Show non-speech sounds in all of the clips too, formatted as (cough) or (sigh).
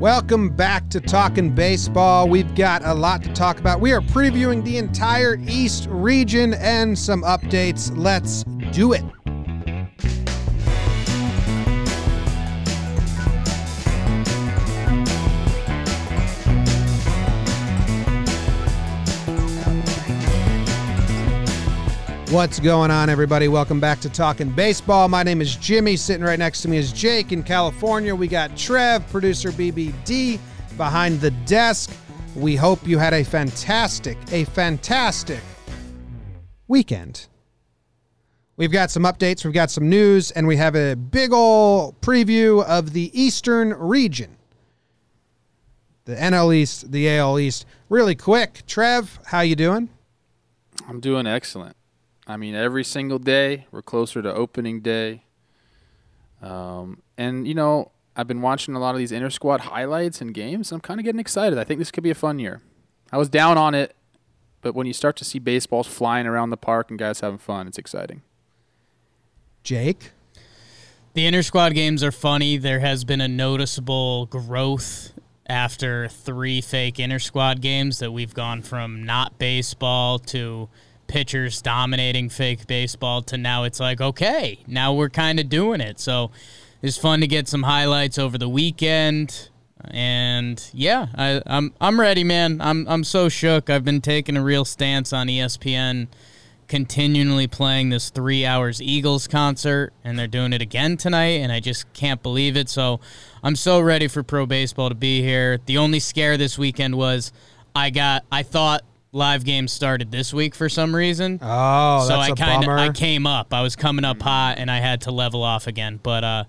Welcome back to Talking Baseball. We've got a lot to talk about. We are previewing the entire East region and some updates. Let's do it. What's going on, everybody? Welcome back to Talking Baseball. My name is Jimmy. Sitting right next to me is Jake in California. We got Trev, producer BBD, behind the desk. We hope you had a fantastic, a fantastic weekend. We've got some updates, we've got some news, and we have a big ol' preview of the Eastern region. The NL East, the AL East. Really quick, Trev, how you doing? I'm doing excellent. I mean, every single day we're closer to opening day. Um, and you know, I've been watching a lot of these inter squad highlights and games. I'm kind of getting excited. I think this could be a fun year. I was down on it, but when you start to see baseballs flying around the park and guys having fun, it's exciting. Jake? The inter squad games are funny. There has been a noticeable growth after three fake inter squad games that we've gone from not baseball to pitchers dominating fake baseball to now it's like, okay, now we're kind of doing it. So it's fun to get some highlights over the weekend. And yeah, I, I'm I'm ready, man. I'm I'm so shook. I've been taking a real stance on ESPN continually playing this three hours Eagles concert, and they're doing it again tonight, and I just can't believe it. So I'm so ready for pro baseball to be here. The only scare this weekend was I got I thought live games started this week for some reason. Oh, so I kind of. I came up. I was coming up hot, and I had to level off again. But uh,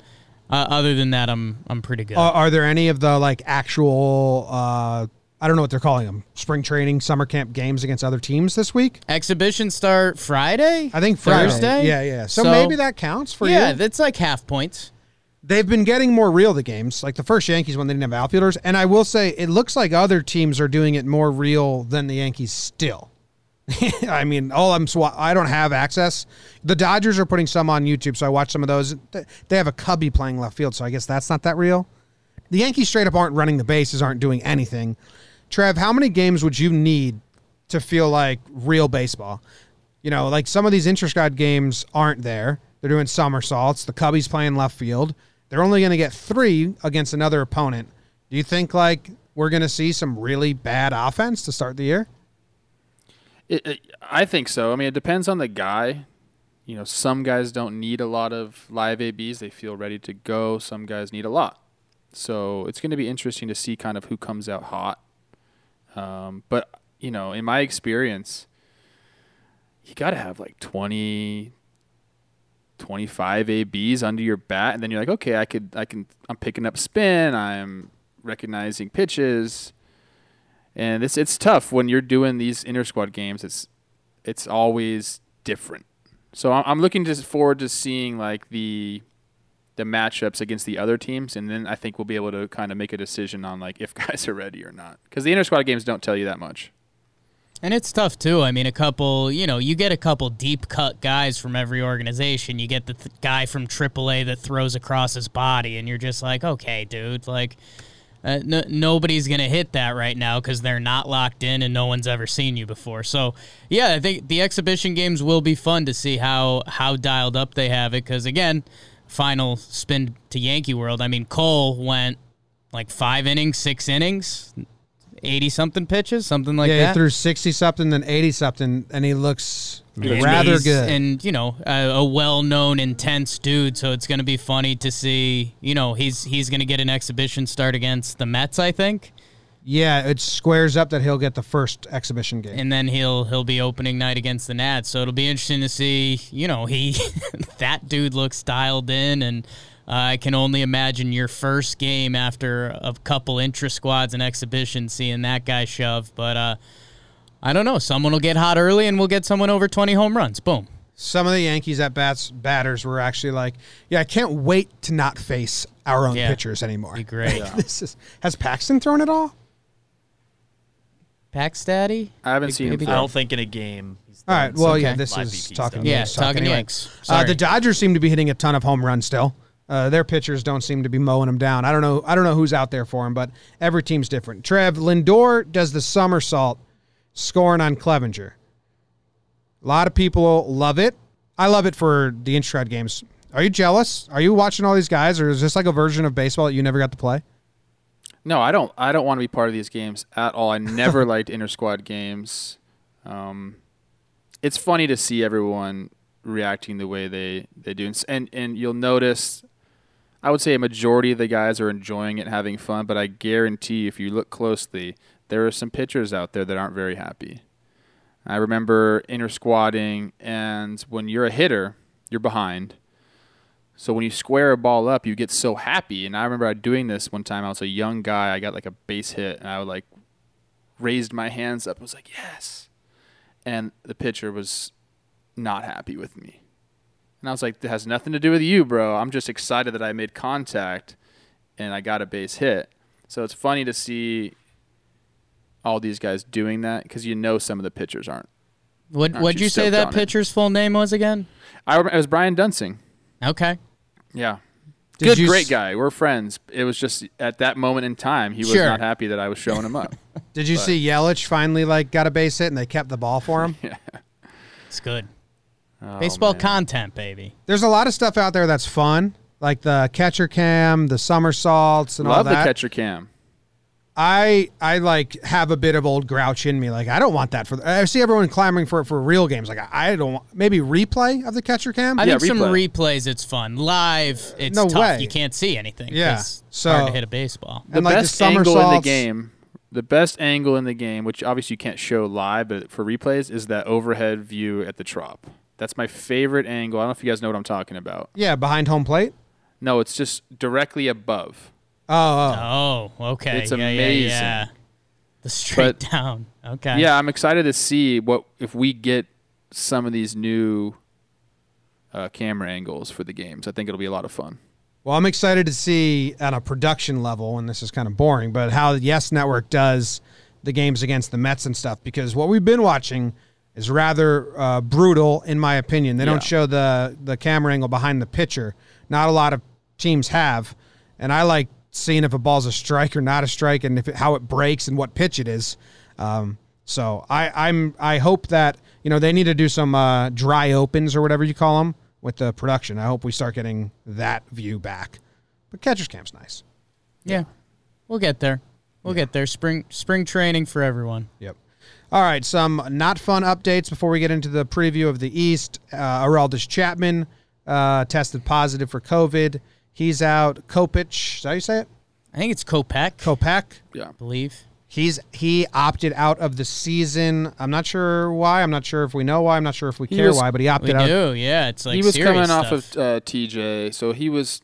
uh, other than that, I'm I'm pretty good. Are, are there any of the like actual uh I don't know what they're calling them spring training summer camp games against other teams this week? Exhibition start Friday. I think Friday. Thursday. Yeah, yeah. So, maybe that counts for yeah, you. that's like half points. They've been getting more real the games. Like the first Yankees when they didn't have outfielders, and I will say it looks like other teams are doing it more real than the Yankees still. (laughs) I mean, all I'm swa- I don't have access. The Dodgers are putting some on YouTube, so I watch some of those. They have a cubby playing left field, so I guess that's not that real. The Yankees straight up aren't running the bases, aren't doing anything. Trev, how many games would you need to feel like real baseball? You know, like some of these inter-squad games aren't there. They're doing somersaults. The Cubbies playing left field. They're only going to get three against another opponent. Do you think like we're going to see some really bad offense to start the year? It, it, I think so. I mean, it depends on the guy. You know, some guys don't need a lot of live ABs. They feel ready to go. Some guys need a lot. So it's going to be interesting to see kind of who comes out hot. Um, but, you know, in my experience, you got to have like 20, 25 ABs under your bat. And then you're like, okay, I could, I can, I'm picking up spin. I'm recognizing pitches and it's it's tough when you're doing these inter squad games. It's it's always different. So I'm looking just forward to seeing like the the matchups against the other teams, and then I think we'll be able to kind of make a decision on like if (laughs) guys are ready or not. Because the inter squad games don't tell you that much. And it's tough too. I mean, a couple, you know, you get a couple deep cut guys from every organization. You get the th- guy from AAA that throws across his body, and you're just like, okay, dude, like, uh, nobody's gonna hit that right now because they're not locked in and no one's ever seen you before. So, yeah, I think the exhibition games will be fun to see how how dialed up they have it. Because again, final spin to Yankee World. I mean, Cole went like five innings, six innings. 80 something pitches, something like yeah, that. he threw sixty something, then eighty something, and he looks And rather good. and you know a, a well-known intense dude so it's going to be funny to see you know he's he's going to get an exhibition start against the Mets I think yeah, it squares up that he'll get the first exhibition game. and then he'll he'll be opening night against the Nats so it'll be interesting to see you know he (laughs) that dude looks dialed in and I can only imagine your first game after a couple intra squads and exhibitions seeing that guy shove but uh I don't know someone will get hot early and we'll get someone over 20 home runs boom Some of the Yankees at bats batters were actually like, "Yeah, I can't wait to not face our own Yeah. pitchers anymore." be great (laughs) this is has Paxton thrown it all? Pax Daddy I haven't seen him. maybe. I don't think in a game. He's All. Well, yeah, this is talking. stuff. Yeah, Yanks talk talking anyway. Yanks. Uh, the Dodgers seem to be hitting a ton of home runs still. Uh, their pitchers don't seem to be mowing them down. I don't know. I don't know who's out there for them, but every team's different. Trev Lindor does the somersault, scoring on Clevenger. A lot of people love it. I love it for the Instrad games. Are you jealous? Are you watching all these guys, or is this like a version of baseball that you never got to play? No, I don't. I don't want to be part of these games at all. I never (laughs) liked inter squad games. Um, it's funny to see everyone reacting the way they they do, and and you'll notice. I would say a majority of the guys are enjoying it, having fun, but I guarantee if you look closely, there are some pitchers out there that aren't very happy. I remember inter squatting, and when you're a hitter, you're behind. So when you square a ball up, you get so happy. And I remember doing this one time. I was a young guy. I got like a base hit, and I would like raised my hands up. and was like, yes. And the pitcher was not happy with me. And I was like, that has nothing to do with you, bro. I'm just excited that I made contact and I got a base hit. So it's funny to see all these guys doing that because you know some of the pitchers aren't. What Aren't what'd you you say that on it? pitcher's full name was again? I remember, it was Brian Duensing. Okay. Yeah. Did Good, great s- guy. We're friends. It was just at that moment in time, he was Sure. not happy that I was showing him up. (laughs) Did you But- see Yelich finally like got a base hit and they kept the ball for him? (laughs) Yeah. It's good. Oh, Baseball man. content, baby. There's a lot of stuff out there that's fun, like the catcher cam, the somersaults, and all that. Love the catcher cam. I I like have a bit of old grouch in me. Like I don't want that for. I see everyone clamoring for it for real games. Like I, I don't want maybe replay of the catcher cam. I Yeah, think some replays it's fun. Live, it's No tough. way. You can't see anything. Yeah, it's so- hard to hit a baseball. The And, like, the best angle in the game, the best angle in the game, which obviously you can't show live, but for replays, is that overhead view at the trop. That's my favorite angle. I don't know if you guys know what I'm talking about. yeah, behind home plate. No, it's just directly above. Oh, oh. Oh, okay. It's yeah, yeah, amazing. Yeah, The straight But- down. Okay. Yeah, I'm excited to see what if we get some of these new uh, camera angles for the games. I think it'll be a lot of fun. Well, I'm excited to see on a production level, and this is kind of boring, but how Yes Network does the games against the Mets and stuff. Because what we've been watching is rather uh, brutal, in my opinion. They Yeah. don't show the the camera angle behind the pitcher. Not a lot of teams have, and I like seeing if a ball's a strike or not a strike, and if it, how it breaks and what pitch it is. Um, so I, I'm I hope that you know they need to do some uh, dry opens or whatever you call them with the production. I hope we start getting that view back. But catcher's camp's nice. Yeah. We'll get there. We'll get there. Spring spring training for everyone. Yep. All right, some not fun updates before we get into the preview of the East. Uh, Aroldis Chapman uh, tested positive for COVID. He's out. Kopich, is that how you say it? I think it's Kopech, Kopech. Yeah. I believe. He's he opted out of the season. I'm not sure why. I'm not sure if we know why. I'm not sure if we He care was- why. But he We opted out. do. Yeah. It's like he was serious coming off stuff. of uh, TJ, so he was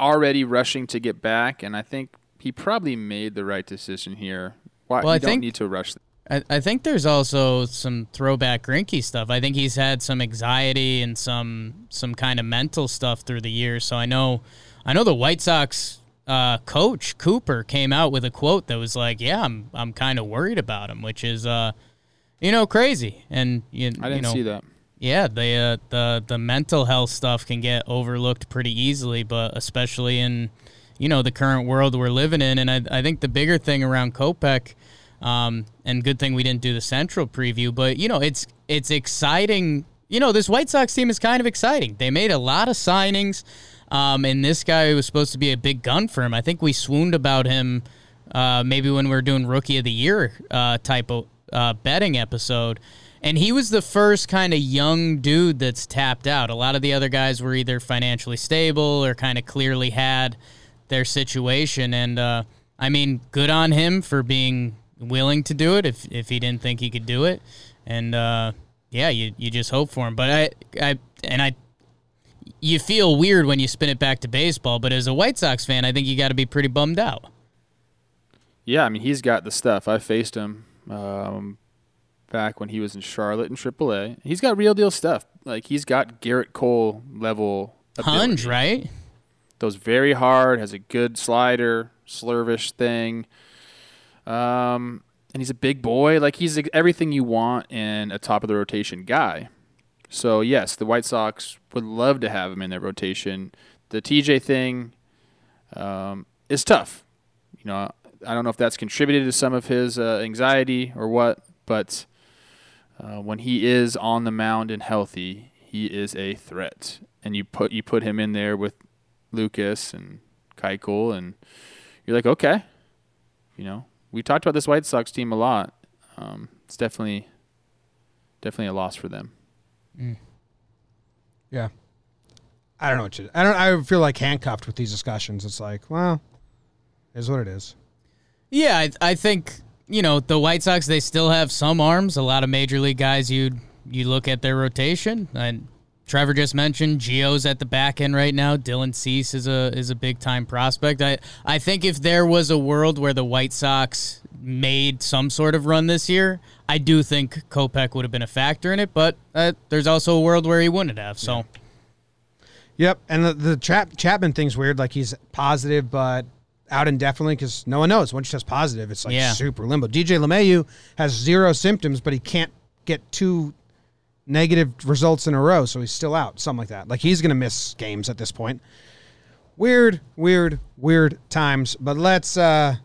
already rushing to get back, and I think he probably made the right decision here. Why Well, you I don't think- need to rush. I, I think there's also some throwback Greinke stuff. I think he's had some anxiety and some some kind of mental stuff through the years. So I know I know the White Sox uh, coach Cooper came out with a quote that was like, "Yeah, I'm I'm kind of worried about him," which is uh, you know, crazy. And you, I didn't you know, see that. yeah, the uh, the the mental health stuff can get overlooked pretty easily, but especially in you know the current world we're living in. And I, I think the bigger thing around Kopech, um, and good thing we didn't do the Central preview, but you know it's it's exciting. You know this White Sox team is kind of exciting. They made a lot of signings, um, and this guy was supposed to be a big gun for him. I think we swooned about him. Uh, maybe when we were doing rookie of the year uh, type of uh, betting episode. And he was the first kind of young dude that's tapped out. A lot of the other guys were either financially stable or kind of clearly had their situation. And uh, I mean, good on him for being willing to do it if, if he didn't think he could do it. And uh, yeah, you, you just hope for him. But I, I, and I, you feel weird when you spin it back to baseball. But as a White Sox fan, I think you got to be pretty bummed out. Yeah, I mean he's got the stuff. I faced him um, back when he was in Charlotte in AAA. He's got real deal stuff. Like he's got Gerrit Cole level ability. right? Throws very hard, has a good slider, slurvish thing. Um, and he's a big boy. Like he's everything you want in a top of the rotation guy. So yes, the White Sox would love to have him in their rotation. the TJ thing um, is tough. You know, I don't know if that's contributed to some of his uh, anxiety or what, but uh, when he is on the mound and healthy, he is a threat. And you put you put him in there with Lucas and Keuchel, and you're like, okay, you know, we talked about this White Sox team a lot. Um, it's definitely definitely a loss for them. Yeah. I don't know what you. I don't. I feel like handcuffed with these discussions. It's like, well, is what it is. Yeah, I, I think you know the White Sox. They still have some arms. A lot of major league guys. You you look at their rotation, and Trevor just mentioned Gio's at the back end right now. Dylan Cease is a is a big time prospect. I I think if there was a world where the White Sox made some sort of run this year, I do think Kopech would have been a factor in it. But uh, there's also a world where he wouldn't have. So. Yep, and the, the Chap, Chapman thing's weird. Like he's positive, but out indefinitely because no one knows. Once you test positive, it's like Yeah. super limbo. DJ LeMahieu has zero symptoms, but he can't get two negative results in a row, so he's still out. Something like that. Like he's going to miss games at this point. Weird, weird, weird times. But let's uh,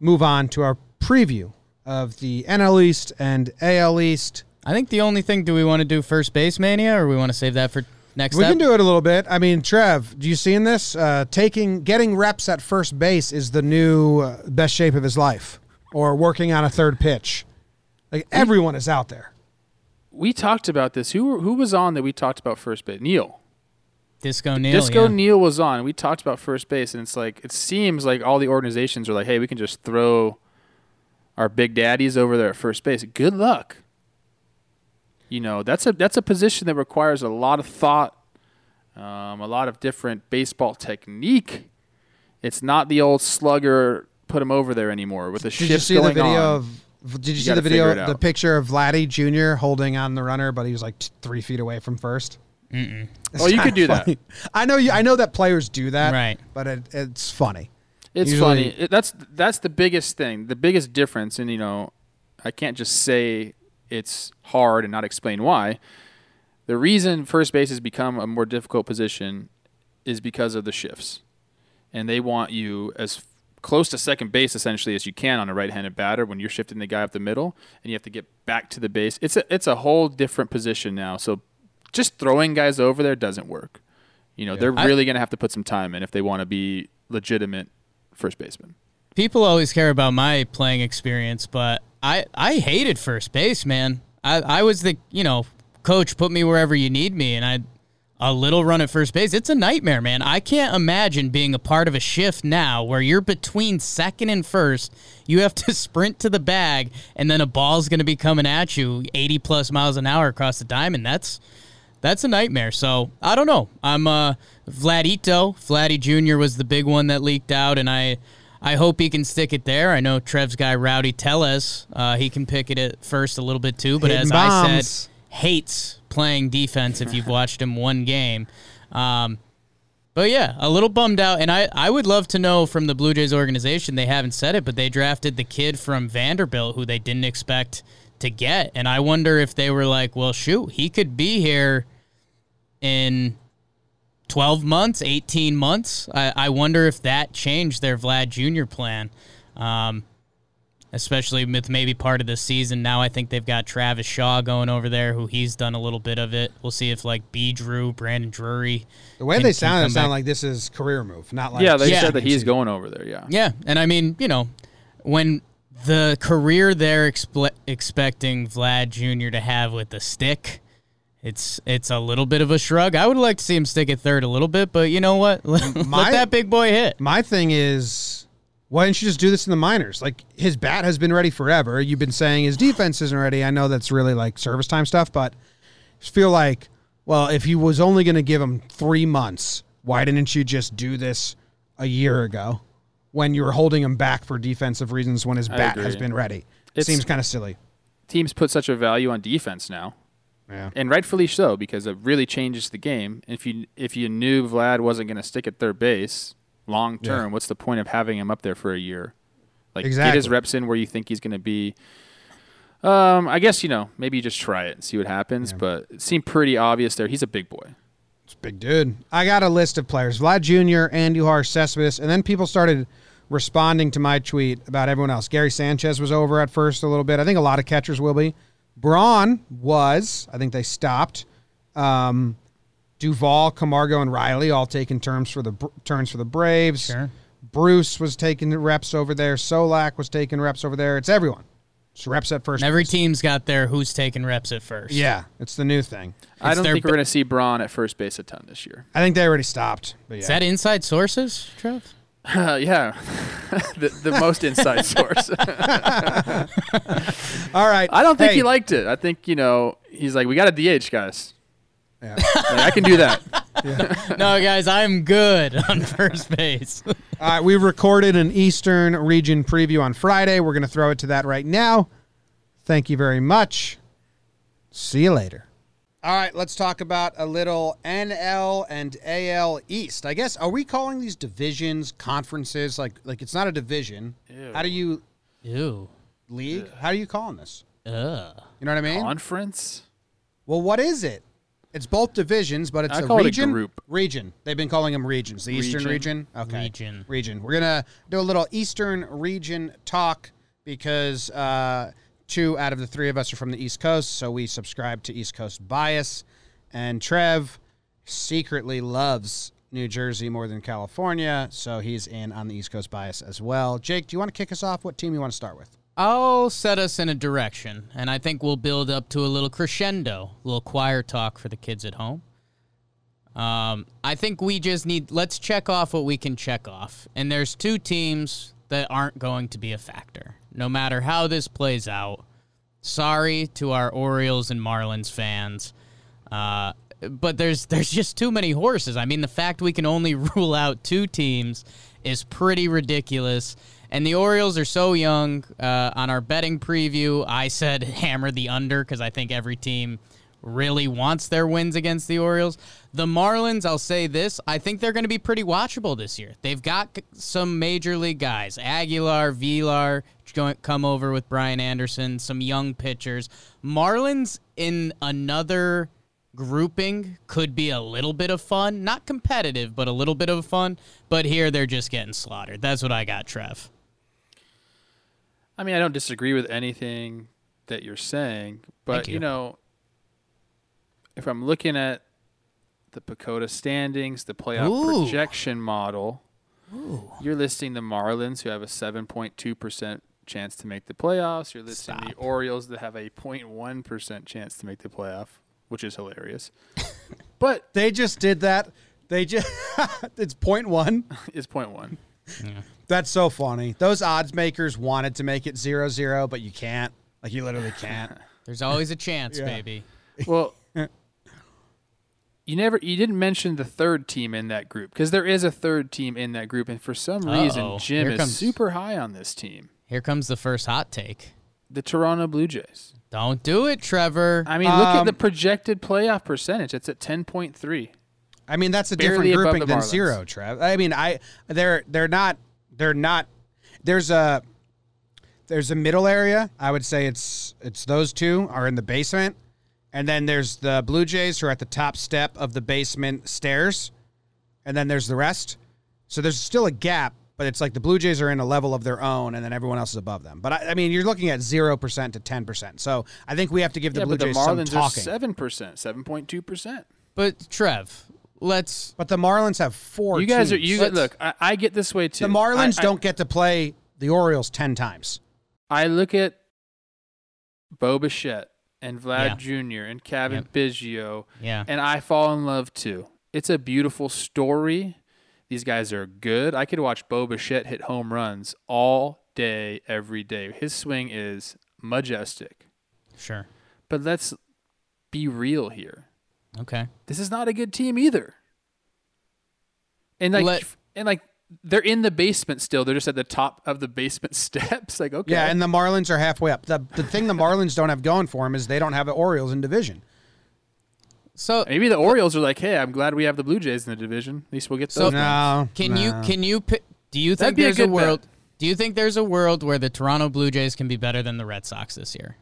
move on to our preview of the NL East and AL East. I think the only thing do we want to do first base mania or we want to save that for next We step? can do it a little bit. I mean, Trev, do you see in this? Uh, taking getting reps at first base is the new uh, best shape of his life, or working on a third pitch. Like everyone is out there. We talked about this. Who who was on that we talked about first base? Neil. Disco Neil. Disco yeah. Neil was on. We talked about first base, and it's like it seems like all the organizations are like, "Hey, we can just throw our big daddies over there at first base." Good luck. You know, that's a that's a position that requires a lot of thought, um, a lot of different baseball technique. It's not the old slugger put him over there anymore with the Did you shift see the going video on. of? Did you, see the video, the picture of Vladdy Jr. holding on the runner, but he was like t- three feet away from 1st Mm-mm. Oh, you could do that. I know you. I know that players do that, Right. But it, it's funny. It's Usually- funny. That's that's the biggest thing, the biggest difference, and you know, I can't just say it's hard and not explain why. The reason first base has become a more difficult position is because of the shifts, and they want you as close to second base essentially as you can on a right-handed batter when you're shifting the guy up the middle, and you have to get back to the base. It's a it's a whole different position now. So just throwing guys over there doesn't work. You know, they're really going to have to put some time in if they want to be legitimate first baseman. People always care about my playing experience, but I I hated first base, man. I I was the you know coach put me wherever you need me, and I a little run at first base. It's a nightmare, man. I can't imagine being a part of a shift now where you're between second and first. You have to (laughs) sprint to the bag, and then a ball's going to be coming at you 80 plus miles an hour across the diamond. That's that's a nightmare. So I don't know. I'm uh Vladito. Vladdy Jr. was the big one that leaked out, and I I hope he can stick it there. I know Trev's guy Rowdy Tellez, uh, he can pick it at first a little bit too, but Hitting as I said, hates playing defense if you've watched him one game. Um, but yeah, a little bummed out. And I, I would love to know from the Blue Jays organization, they haven't said it, but they drafted the kid from Vanderbilt who they didn't expect to get. And I wonder if they were like, well, shoot, he could be here in 12 months, 18 months. I, I wonder if that changed their Vlad Jr. plan. Um, especially with maybe part of the season. Now I think they've got Travis Shaw going over there, who he's done a little bit of it. We'll see if like B. Drew, Brandon Drury. The way can- they sound, it sound like this is career move, not like yeah, they Yeah. said that he's going over there. Yeah. Yeah, and I mean, you know, when the career they're exple- expecting Vlad Jr. to have with the stick. It's it's a little bit of a shrug. I would like to see him stick at third a little bit, but you know what? Let, (laughs) let My- that big boy hit. My thing is, why didn't you just do this in the minors? Like his bat has been ready forever. You've been saying his defense isn't ready. I know that's really like service time stuff, but I just feel like, well, if he was only going to give him three months, why didn't you just do this a year ago when you were holding him back for defensive reasons when his I bat agree. has been ready? It seems kind of silly. Teams put such a value on defense now, Yeah. and rightfully so because it really changes the game. If you if you knew Vlad wasn't going to stick at third base long term, Yeah. what's the point of having him up there for a year? Like get his reps in where you think he's going to be. Um, I guess you know maybe you just try it and see what happens. Yeah. But it seemed pretty obvious there. He's a big boy. It's a big dude. I got a list of players: Vlad Jr., Andujar, Cespedes, and then people started responding to my tweet about everyone else. Gary Sanchez was over at first a little bit. I think a lot of catchers will be. Braun was. I think they stopped. Um, Duvall, Camargo, and Riley all taking terms for the turns for the Braves. Sure. Bruce was taking reps over there. Solak was taking reps over there. It's everyone. It's reps at first. And every team's got their who's taking reps at first. Yeah, it's the new thing. I It's don't their think we're going to see Braun at first base a ton this year. I think they already stopped. But yeah. Is that inside sources, Trev? (laughs) yeah, (laughs) the, the most inside source. (laughs) All right. I don't think Hey, he liked it. I think you know he's like, we got a DH, guys. Yeah. Like, I can do that. (laughs) no, guys, I'm good on (laughs) first base. All right, we recorded an Eastern region preview on Friday. We're going to throw it to that right now. Thank you very much. See you later. All right, let's talk about a little NL and AL East. I guess are we calling these divisions conferences? Like like it's not a division. How do you Ew. league? How are you calling this? Ugh. You know what I mean? Conference. Well, what is it? It's both divisions, but it's I a call it a region. group. Region. They've been calling them regions. The Eastern region. Region. Okay. Region. Region. We're gonna do a little Eastern region talk because uh, two out of the three of us are from the East Coast, so we subscribe to East Coast bias. And Trev secretly loves New Jersey more than California, so he's in on the East Coast bias as well. Jake, do you want to kick us off? What team you want to start with? I'll set us in a direction, and I think we'll build up to a little crescendo, a little choir talk for the kids at home. Um, I think we just need let's check off what we can check off, and there's two teams that aren't going to be a factor, no matter how this plays out. Sorry to our Orioles and Marlins fans, uh, but there's (laughs) there's just too many horses. I mean, the fact we can only (laughs) rule out two teams is pretty ridiculous. And the Orioles are so young. Uh, on our betting preview, I said (laughs) hammer the under because I think every team really wants their wins against the Orioles. The Marlins, I'll say this, I think they're going to be pretty watchable this year. They've got some major league guys Aguilar, Villar, come over with Brian Anderson, some young pitchers. Marlins in another grouping could be a little bit of fun. Not competitive, but a little bit of fun. But here they're just getting slaughtered. That's what I got, Trev. I mean, I don't disagree with anything that you're saying, but you. you. know, if I'm looking at the PECOTA standings, the playoff Ooh. projection model, you're listing the Marlins who have a 7.2 percent chance to make the playoffs. You're listing the Orioles that have a 0.1 percent chance to make the playoff, which is hilarious. (laughs) but They just did that. They just (laughs) it's point 0.1. (laughs) it's 0.1. That's so funny. Those odds makers wanted to make it zero zero, but you can't. Like you literally can't. (laughs) There's always a chance, Yeah. baby. (laughs) Well, (laughs) you never you didn't mention the third team in that group because there is a third team in that group, and for some reason Uh-oh. Jim Here is comes- super high on this team, Here comes the first hot take. the Toronto Blue Jays. Don't do it, Trevor. I mean, look at Um, the projected playoff percentage; it's at ten point three. I mean, that's a Barely different above grouping the than Marlins. zero, Trev. I mean, I they're they're not they're not. There's a there's a middle area. I would say it's it's those two are in the basement, and then there's the Blue Jays who are at the top step of the basement stairs, and then there's the rest. So there's still a gap, but it's like the Blue Jays are in a level of their own, and then everyone else is above them. But I, I mean, you're looking at zero percent to ten percent. So I think we have to give the Yeah, Blue but the Jays some Marlins are talking. seven percent, seven point two percent. but Trev, let's But the Marlins have four. You guys are you Let's- look. I, I get this way too. The Marlins I- I- don't get to play the Orioles 10 times. I look at Bo Bichette and Vlad Jr. and Cavan Yep. Biggio, yeah. and I fall in love too. It's a beautiful story. These guys are good. I could watch Bo Bichette hit home runs all day, every day. His swing is majestic. Sure. But let's be real here. Okay. This is not a good team either. And like, Let- and like, they're in the basement still. They're just at the top of the basement (laughs) steps. Like, okay, Yeah, and the Marlins are halfway up. The, the thing the Marlins don't have going for them is they don't have the Orioles in division. So Maybe the Orioles are like, "Hey, I'm glad we have the Blue Jays in the division. At least we'll get So- those." No. can you can you do you That'd think be a a, good bet. world do you think there's a world where the Toronto Blue Jays can be better than the Red Sox this year?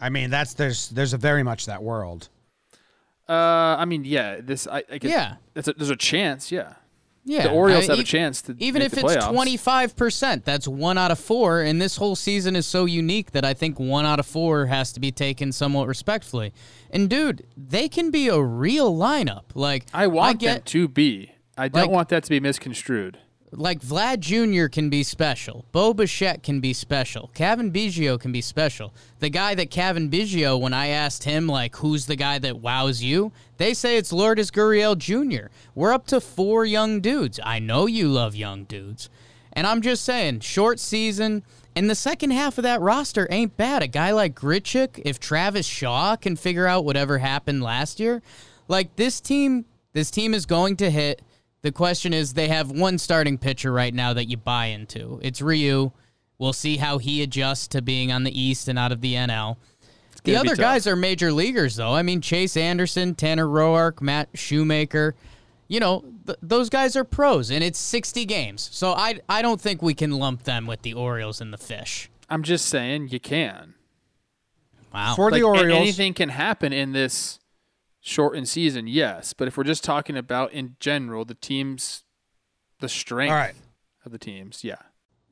I mean, that's there's there's a very much that world. Uh, I mean, yeah. This I, I guess Yeah. That's a, there's a chance. Yeah. Yeah, The Orioles I- have a chance to even if it's twenty five percent. That's one out of four, and this whole season is so unique that I think one out of four has to be taken somewhat respectfully. And dude, they can be a real lineup. Like I want get, them to be. I don't Like- want that to be misconstrued. Like Vlad Jr. can be special. Bo Bichette can be special. Cavan Biggio can be special. The guy that Cavan Biggio, when I asked him, like, who's the guy that wows you? They say it's Lourdes Gurriel Jr. We're up to four young dudes. I know you love young dudes. And I'm just saying, short season, and the second half of that roster ain't bad. A guy like Grichuk, if Travis Shaw can figure out whatever happened last year, like this team, this team is going to hit. The question is, they have one starting pitcher right now that you buy into. It's Ryu. We'll see how he adjusts to being on the East and out of the NL. The other guys are major leaguers, though. I mean, Chase Anderson, Tanner Roark, Matt Shoemaker. You know, th- those guys are pros, and it's 60 games. So I, I don't think we can lump them with the Orioles and the Fish. I'm just saying you can. Wow. For Like, the Orioles, anything can happen in this shortened season, yes. But if we're just talking about in general the teams, the strength All right. of the teams, yeah.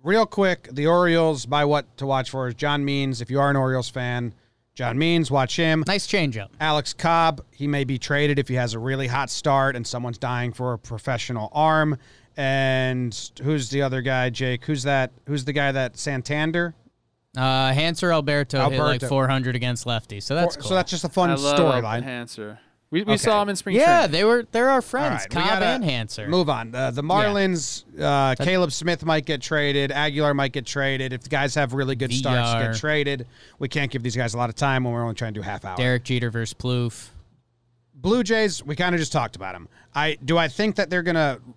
real quick, the Orioles by what to watch for is John Means. If you are an Orioles fan, John Means, watch him. nice changeup. Alex Cobb, he may be traded if he has a really hot start and someone's dying for a professional arm. And who's the other guy, Jake? Who's that? Who's the guy that Santander? Uh, Hanser Alberto, hit like 400 against lefty, so that's Or- cool. So that's just a fun I love storyline. Hanser. We, we Okay. saw him in spring yeah, training. they were they're our friends, right, we Cobb and Hanser. Move on. Uh, the Marlins, uh, Caleb Smith might get traded. Aguilar might get traded. If the guys have really good starts, get traded. We can't give these guys a lot of time when we're only trying to do half hour. Derek Jeter versus Plouffe. Blue Jays, we kind of just talked about them. I do I think that they're gonna m-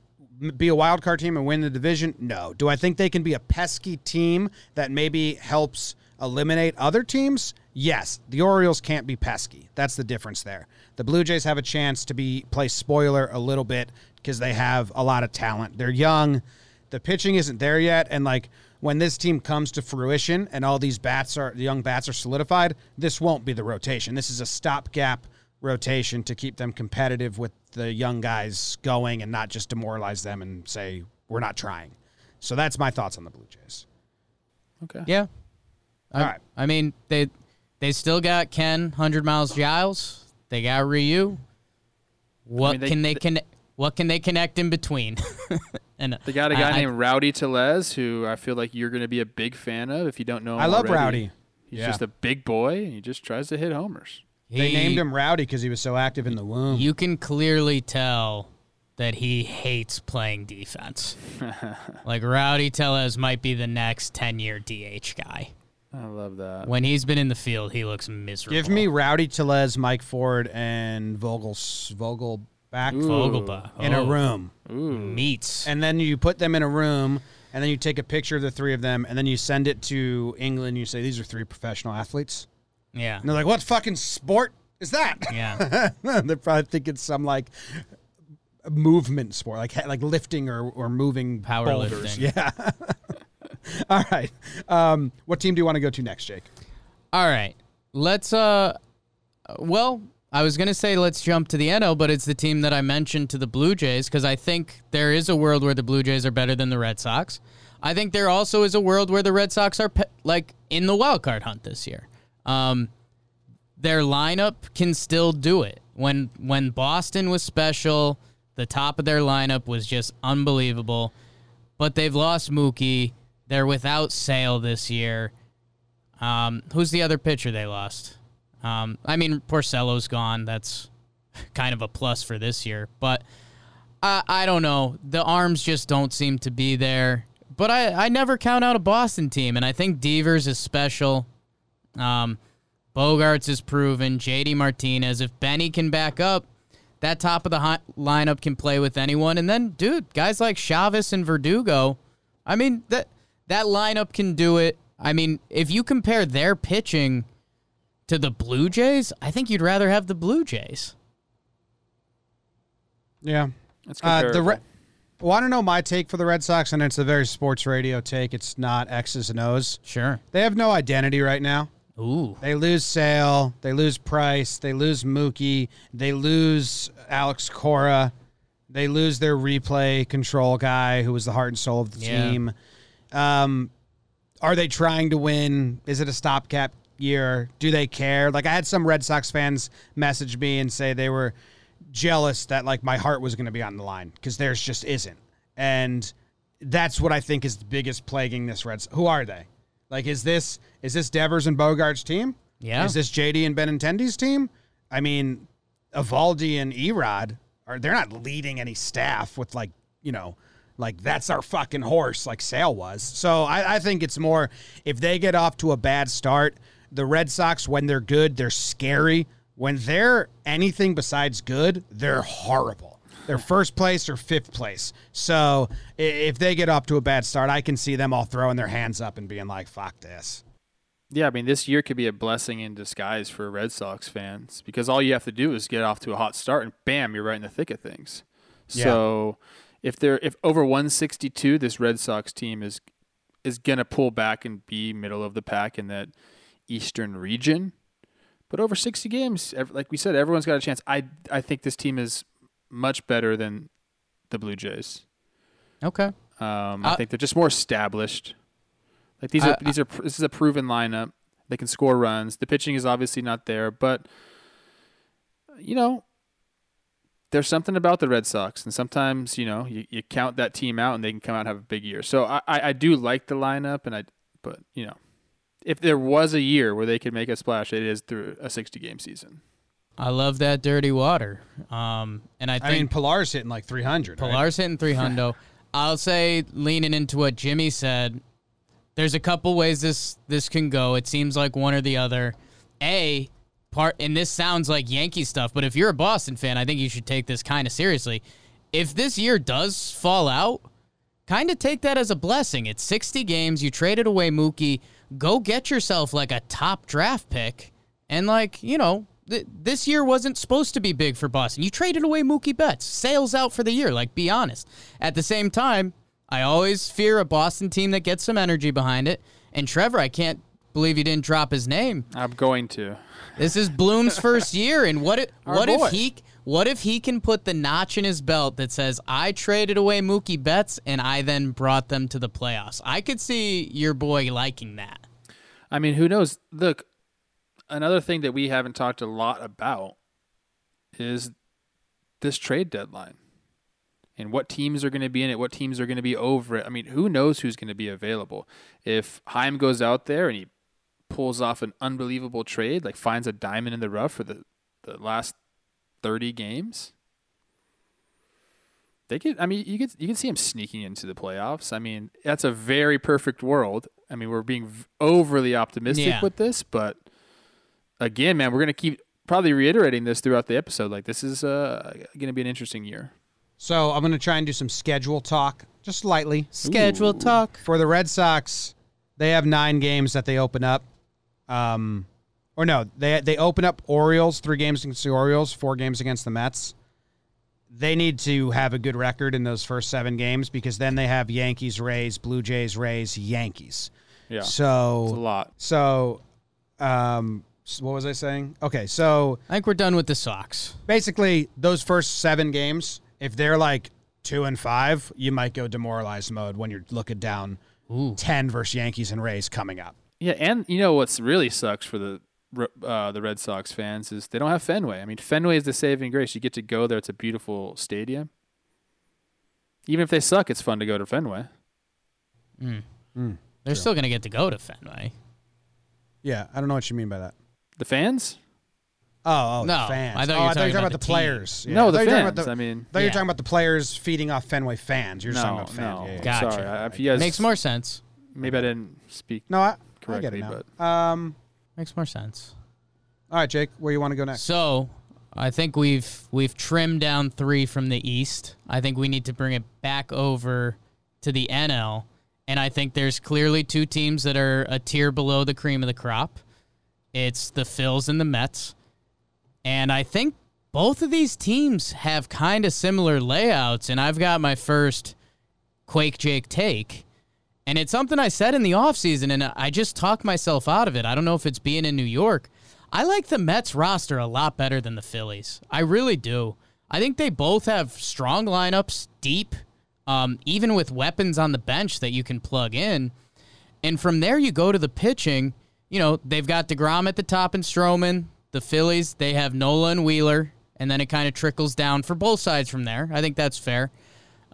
be a wild card team and win the division? No. Do I think they can be a pesky team that maybe helps eliminate other teams? Yes. The Orioles can't be pesky. That's the difference there. The Blue Jays have a chance to be play spoiler a little bit because they have a lot of talent. They're young. The pitching isn't there yet, and like when this team comes to fruition and all these bats are the young bats are solidified, this won't be the rotation. This is a stopgap rotation to keep them competitive with the young guys going and not just demoralize them and say we're not trying. So that's my thoughts on the Blue Jays. Okay. Yeah. I, All right. I mean, they they still got Ken Hundred Miles Giles. They got Ryu. What mean, they- can they connect? What can they connect in between? (laughs) and They got a guy I- I- named Rowdy Tellez, who I feel like you're going to be a big fan of if you don't know him I love already. Rowdy. He's Yeah. just a big boy, and he just tries to hit homers. They named him Rowdy because he was so active in the womb. You can clearly tell that he hates playing defense. (laughs) like Rowdy Tellez might be the next ten year DH guy. I love that. When he's been in the field, he looks miserable. Give me Rowdy Tellez, Mike Ford, and Vogel Vogel back. Vogelbach in a Oh, room. Ooh. meats. and then you put them in a room and then you take a picture of the three of them and then you send it to England you say these are three professional athletes yeah, and they're like what fucking sport is that yeah. (laughs) they're probably thinking some like movement sport like like lifting or, or moving boulders. Powerlifting. (laughs) yeah (laughs) all right um, what team do you want to go to next jake All right. Let's uh well, I was going to say let's jump to the NL, but it's the team that I mentioned to the Blue Jays cuz I think there is a world where the Blue Jays are better than the Red Sox. I think there also is a world where the Red Sox are pe- like in the wild card hunt this year. Um their lineup can still do it. When when Boston was special, the top of their lineup was just unbelievable. But they've lost Mookie. They're without Sale this year. Um, who's the other pitcher they lost? Um, I mean, Porcello's gone. That's (laughs) kind of a plus for this year. But I, I don't know. The arms just don't seem to be there. But I, I never count out a Boston team, and I think Devers is special. Um, Bogaerts is proven. JD Martinez. If Benny can back up, that top of the hi- lineup can play with anyone. And then, dude, guys like Chavis and Verdugo. I mean that that lineup can do it. I mean, if you compare their pitching to the Blue Jays, I think you'd rather have the Blue Jays. yeah That's uh, the comparable. Re- want to know my take for the red sox and it's a very sports radio take it's not x's and o's Sure. they have no identity right now Ooh. They lose Sale, they lose Price, they lose Mookie, they lose Alex Cora, they lose their replay control guy who was the heart and soul of the Yeah. team. Um, are they trying to win? Is it a stopgap year? Do they care? Like I had some Red Sox fans message me and say they were jealous that like my heart was going to be on the line because theirs just isn't. And that's what I think is the biggest plaguing this Reds. Who are they? Like is this is this Devers and Bogaerts' team? Yeah. Is this JD and Benintendi's team? I mean, Eovaldi and Erod are they're not leading any staff with like, you know, like that's our fucking horse, like Sale was. So I, I think it's more if they get off to a bad start, the Red Sox, when they're good, they're scary. When they're anything besides good, they're horrible. They're first place or fifth place. So if they get off to a bad start, I can see them all throwing their hands up and being like, fuck this. Yeah, I mean, this year could be a blessing in disguise for Red Sox fans because all you have to do is get off to a hot start and bam, you're right in the thick of things. Yeah. So if they're if over 162, this Red Sox team is is gonna pull back and be middle of the pack in that Eastern region. But over 60 games, like we said, everyone's got a chance. I I think this team is much better than the Blue Jays. Okay. Um, I Uh, think they're just more established. Like these I- are these are this is a proven lineup. They can score runs. The pitching is obviously not there, but you know, there's something about the Red Sox, and sometimes you know you, you count that team out and they can come out and have a big year. So I, I, I do like the lineup, and I but you know, if there was a year where they could make a splash, it is through a 60 game season. I love that dirty water. Um, and I I mean, Pilar's hitting like 300. right? Pilar's hitting 300. (laughs) I'll say leaning into what Jimmy said. There's a couple ways this this can go. It seems like one or the other. A part, and this sounds like Yankee stuff, but if you're a Boston fan, I think you should take this kind of seriously. If this year does fall out, kind of take that as a blessing. It's 60 games. You traded away Mookie. Go get yourself like a top draft pick. And, like, you know, th- this year wasn't supposed to be big for Boston. You traded away Mookie Betts. Sales out for the year. Like, be honest. At the same time, I always fear a Boston team that gets some energy behind it. And Trevor, I can't believe you didn't drop his name. I'm going to. This is Bloom's (laughs) first year, and what if Our what boy. if he what if he can put the notch in his belt that says I traded away Mookie Betts and I then brought them to the playoffs? I could see your boy liking that. I mean, who knows? Look, another thing that we haven't talked a lot about is this trade deadline and what teams are going to be in it, what teams are going to be over it. I mean, who knows who's going to be available? If Chaim goes out there and he pulls off an unbelievable trade, like finds a diamond in the rough for the, the last 30 games, they could. I mean, you could you can see him sneaking into the playoffs. I mean, that's a very perfect world. I mean, we're being v- overly optimistic Yeah. with this, but again, man, we're gonna keep probably reiterating this throughout the episode. Like, this is uh, gonna be an interesting year. So I'm going to try and do some schedule talk, just lightly. Schedule talk. For the Red Sox, they have nine games that they open up. Um, or no, they they open up Orioles, three games against the Orioles, four games against the Mets. They need to have a good record in those first seven games because then they have Yankees, Rays, Blue Jays, Rays, Yankees. Yeah, So it's a lot. so, um, s- what was I saying? Okay, so I think we're done with the Sox. basically those first seven games, if they're like two and five, you might go demoralized mode when you're looking down Ooh. ten versus Yankees and Rays coming up. Yeah, and you know what's really sucks for the uh, the Red Sox fans is they don't have Fenway. I mean, Fenway is the saving grace. You get to go there; it's a beautiful stadium. Even if they suck, it's fun to go to Fenway. They're still gonna get to go to Fenway. Yeah, I don't know what you mean by that. The fans? Oh, oh, No, the fans. I thought you oh, were I thought you talking were talking about about the, the team. players. Yeah, No, I the thought you were talking fans. about the- I mean, I thought you were Yeah. talking about the players feeding off Fenway fans. You're just talking no, about fans. no. Yeah, yeah, yeah. Gotcha. Sorry, I- if you guys Makes more sense. Maybe I didn't speak. No, I, I get Correctly, it now. Um, Makes more sense. all right, Jake, where you want to go next? So, I think we've we've trimmed down three from the East. I think we need to bring it back over to the NL, and I think there's clearly two teams that are a tier below the cream of the crop. It's the Phils and the Mets, and I think both of these teams have kind of similar layouts. And I've got my first Quake Jake take, And it's something I said in the offseason, and I just talked myself out of it. I don't know if it's being in New York. I like the Mets roster a lot better than the Phillies. I really do. I think they both have strong lineups, deep, um, even with weapons on the bench that you can plug in. And from there, you go to the pitching. You know, they've got DeGrom at the top and Stroman. The Phillies, they have Nola and Wheeler. And then it kind of trickles down for both sides from there. I think that's fair.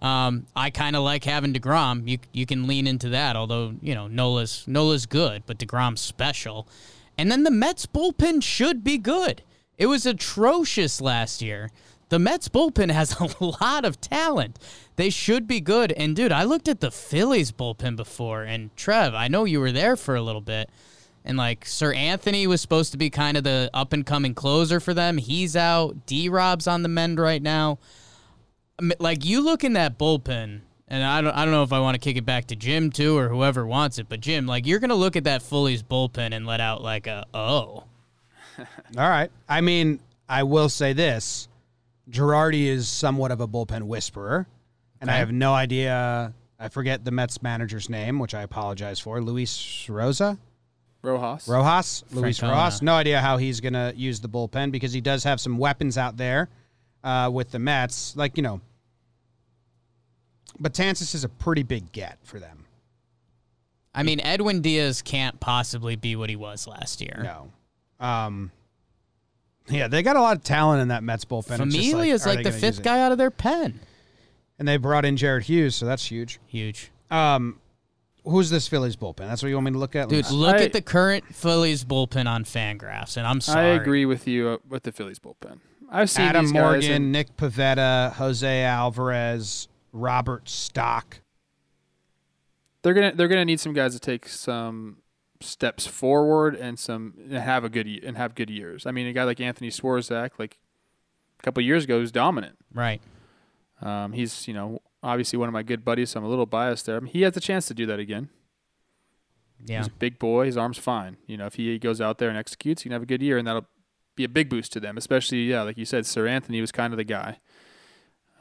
Um, I kind of like having Degrom. You you can lean into that, although you know Nola's Nola's good, but Degrom's special. And then the Mets bullpen should be good. It was atrocious last year. The Mets bullpen has (laughs) a lot of talent. They should be good. And dude, I looked at the Phillies bullpen before, and Trev, I know you were there for a little bit. And like Seranthony was supposed to be kind of the up and coming closer for them. He's out. D Rob's on the mend right now like you look in that bullpen, and I don't, I don't know if I want to kick it back to Jim too or whoever wants it, but Jim, like you're gonna look at that Phillies bullpen and let out like a oh. (laughs) All right. I mean, I will say this: Girardi is somewhat of a bullpen whisperer, and I have no idea. I forget the Mets manager's name, which I apologize for. Luis Rosa. Rojas. Rojas. Luis Francona. Rojas. No idea how he's going to use the bullpen because he does have some weapons out there uh, with the Mets. Like, you know, Betances is a pretty big get for them. I mean, Edwin Diaz can't possibly be what he was last year. No. Um, yeah, they got a lot of talent in that Mets bullpen. It's just Familia is are like the fifth guy out of their pen. And they brought in Jared Hughes, so that's huge. Huge. Um, who's this Phillies bullpen? That's what you want me to look at? Dude, look I- at the current Phillies bullpen on Fangraphs, and I'm sorry. I agree with you uh, with the Phillies bullpen. I've seen Adam these guys Morgan, and Nick Pivetta, Jose Alvarez, Robert Stock. they're gonna they're gonna need some guys to take some steps forward and some and have a good ye- and have good years. I mean, a guy like Anthony Swarzak, like a couple years ago, was dominant. Right. Um, he's you know obviously one of my good buddies, so I'm a little biased there. I mean, he has a chance to do that again. Yeah. He's a big boy. His arm's fine. You know, if he goes out there and executes, he can have a good year, and that'll be a big boost to them. Especially, yeah, like you said, Seranthony was kind of the guy.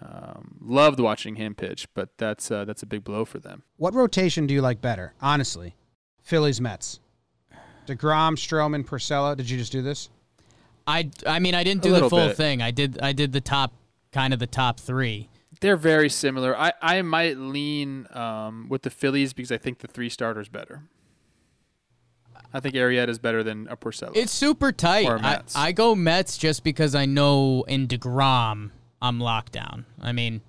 Um, loved watching him pitch, but that's uh, that's a big blow for them. What rotation do you like better? Honestly, Phillies, Mets, Degrom, Stroman, Porcello. Did you just do this? I I mean, I didn't A do the full bit. thing. I did I did the top kind of the top 3. They're very similar. I, I might lean um, with the Phillies because I think the three starters better. I think Arrieta is better than a Porcello. It's super tight. Or I, Mets. I go Mets just because I know in DeGrom I'm locked down. I mean,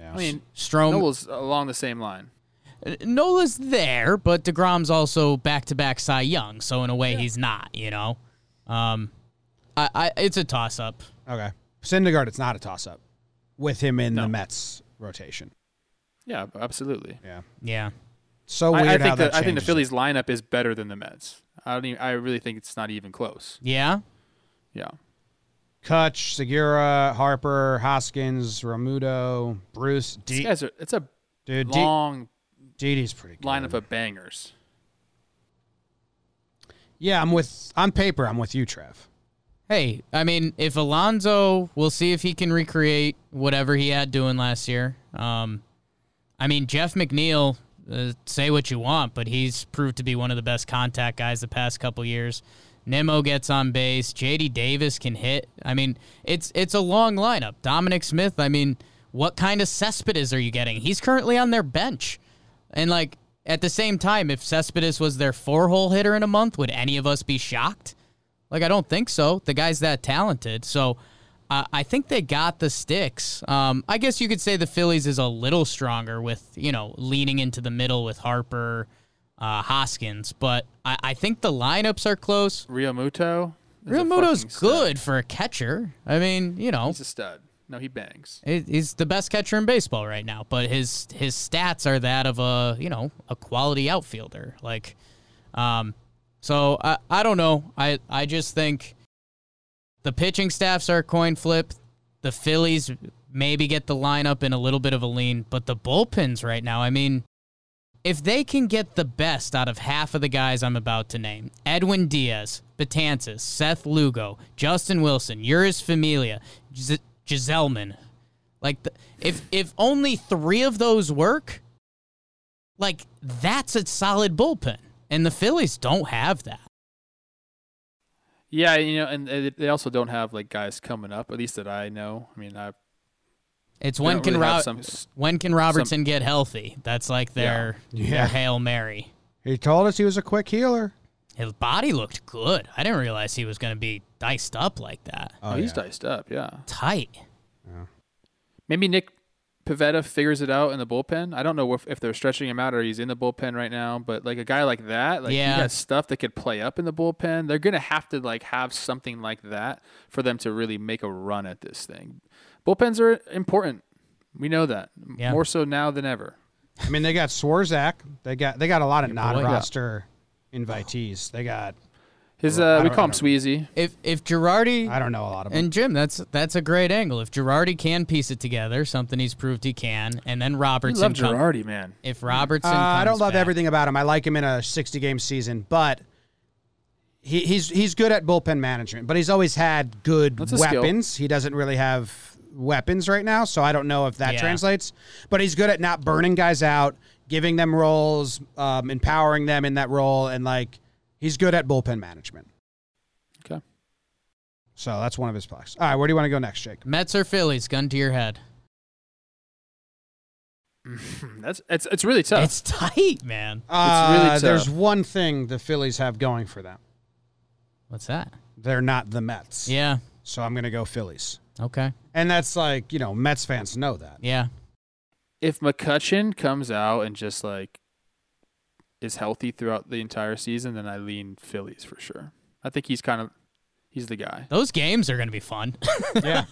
I mean, Strom Noel's along the same line. Nola's there, but DeGrom's also back to back Cy Young, so in a way he's not, you know. Um I, I it's a toss up. Okay. Syndergaard, it's not a toss up with him in No. the Mets rotation. Yeah, absolutely. Yeah. Yeah. So I, weird I how think that the, I think the changes it. Phillies lineup is better than the Mets. I don't even, I really think it's not even close. Yeah. Yeah. Kutch, Segura, Harper, Hoskins, Realmuto, Bruce, These guys are it's a dude. D- long Didi's pretty good. lineup of bangers. Yeah, I'm with on paper. I'm with you, Trev. Hey, I mean, if Alonso, we'll see if he can recreate whatever he had doing last year. Um, I mean, Jeff McNeil, uh, say what you want, but he's proved to be one of the best contact guys the past couple years. Nimmo gets on base. JD Davis can hit. I mean, it's it's a long lineup. Dominic Smith. I mean, what kind of Cespedes are you getting? He's currently on their bench, and like at the same time, if Cespedes was their four hole hitter in a month, would any of us be shocked? Like, I don't think so. The guy's that talented. So uh, I think they got the sticks. Um, I guess you could say the Phillies is a little stronger with, you know, leaning into the middle with Harper, uh, Hoskins. But I, I think the lineups are close. Realmuto. is a Realmuto's fucking stud. good for a catcher. I mean, you know, He's a stud. No, he bangs. he's the best catcher in baseball right now. But his his stats are that of a you know a quality outfielder. Like, um, so I I don't know. I I just think the pitching staffs are a coin flip. The Phillies maybe get the lineup in a little bit of a lean, but the bullpens right now. I mean, if they can get the best out of half of the guys I'm about to name Edwin Diaz, Betances, Seth Lugo, Justin Wilson, Jeurys Familia, Gis- Gsellman like the, if if only three of those work, like that's a solid bullpen, and the Phillies don't have that. Yeah, you know, and they they also don't have like guys coming up, at least that I know. I mean, I It's when can really have Ro- some when can Robertson get healthy? That's like their Yeah. their hail mary. He told us he was a quick healer. His body looked good. I didn't realize he was going to be diced up like that. Oh, he's yeah. diced up. Yeah, Tight. Yeah. maybe Nick Pivetta figures it out in the bullpen. I don't know if, if they're stretching him out or he's in the bullpen right now, but like a guy like that, like Yeah. he got stuff that could play up in the bullpen. They're gonna have to like have something like that for them to really make a run at this thing. Bullpens are important. We know that Yeah. more so now than ever. I mean, they got Swarzak. They got they got a lot of boy. non-roster invitees. They got His uh, we call I him don't- Sweezy. If if Girardi I don't know a lot of them. and Jim, that's that's a great angle. If Girardi can piece it together, something he's proved he can, and then I Robertson love come- Girardi, man. if Robertson, Uh, I don't love back- everything about him. I like him in a 60 game season, but he, he's he's good at bullpen management. But he's always had good That's a skill. weapons. He doesn't really have weapons right now, so I don't know if that Yeah. translates. But he's good at not burning guys out, giving them roles, um, empowering them in that role, and like he's good at bullpen management. Okay. So that's one of his plugs. All right, where do you want to go next, Jake? Mets or Phillies, gun to your head. (laughs) That's it's it's really tough. It's tight, man. Uh, really tough. There's one thing the Phillies have going for them. What's that? They're not the Mets. Yeah. So I'm going to go Phillies. Okay. And that's like, you know, Mets fans know that. Yeah. if McCutcheon comes out and just like is healthy throughout the entire season, then I lean Phillies for sure. I think he's kind of he's the guy. Those games are going to be fun. (laughs) Yeah.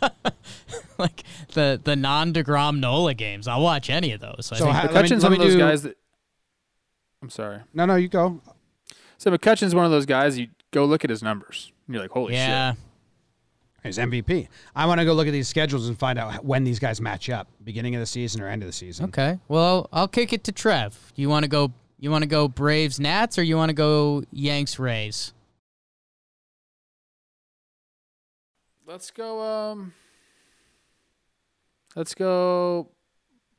(laughs) like the the non Degrom Nola games. I'll watch any of those. I So think ha- let me- McCutcheon's let one of those do- guys that. I'm sorry. no, no, you go. So McCutcheon's one of those guys. You go look at his numbers. And you're like, holy yeah. shit. He's MVP. I want to go look at these schedules and find out when these guys match up, beginning of the season or end of the season. Okay. Well, I'll kick it to Trev. Do you want to go? You want to go Braves Nats or you want to go Yanks Rays? Let's go. Um. Let's go.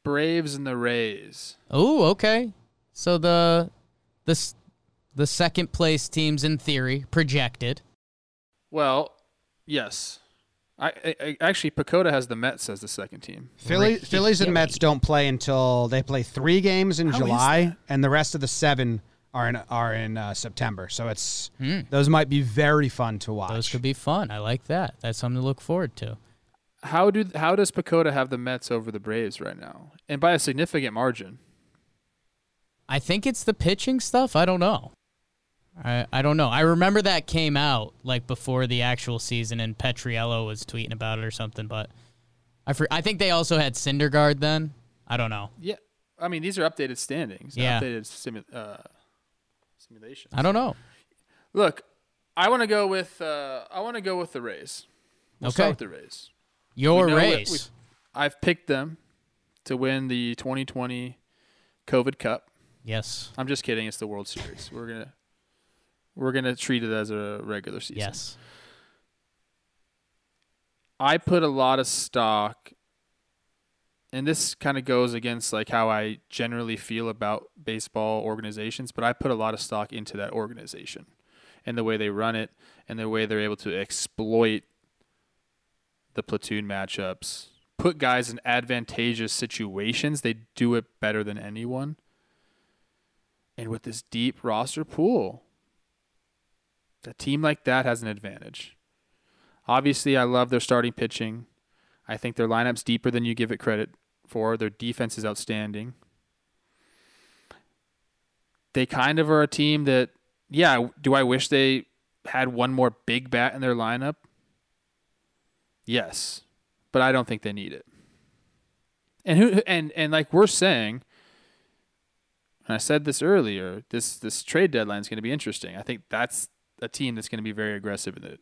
Braves and the Rays. Oh, okay. So the the the second place teams in theory projected. Well, yes. I, I, I actually PECOTA has the Mets as the second team. Philly, Ricky Phillies and Mets don't play until they play three games in How is July, and the rest of the seven are in are in uh, September. So it's Hmm. those might be very fun to watch. Those could be fun. I like that. That's something to look forward to. How do how does PECOTA have the Mets over the Braves right now, and by a significant margin? I think it's the pitching stuff. I don't know. I, I don't know. I remember that came out like before the actual season, and Petriello was tweeting about it or something. But I for, I think they also had Syndergaard then. I don't know. Yeah, I mean these are updated standings, Yeah. updated simu- uh, simulations. I don't know. Look, I want to go with uh, I want to go with the Rays. We'll Okay. start with the Rays. Your We know that Rays. I've picked them to win the 2020 COVID Cup. yes. I'm just kidding. It's the World Series. We're gonna we're gonna treat it as a regular season. Yes. I put a lot of stock, and this kind of goes against like how I generally feel about baseball organizations, but I put a lot of stock into that organization and the way they run it and the way they're able to exploit the platoon matchups, put guys in advantageous situations. They do it better than anyone. And with this deep roster pool, a team like that has an advantage. Obviously, I love their starting pitching. I think their lineup's deeper than you give it credit for. Their defense is outstanding. They kind of are a team that, yeah, do I wish they had one more big bat in their lineup? Yes, but I don't think they need it. And who and and like we're saying, and I said this earlier, this this trade deadline is going to be interesting. I think that's a team that's going to be very aggressive in the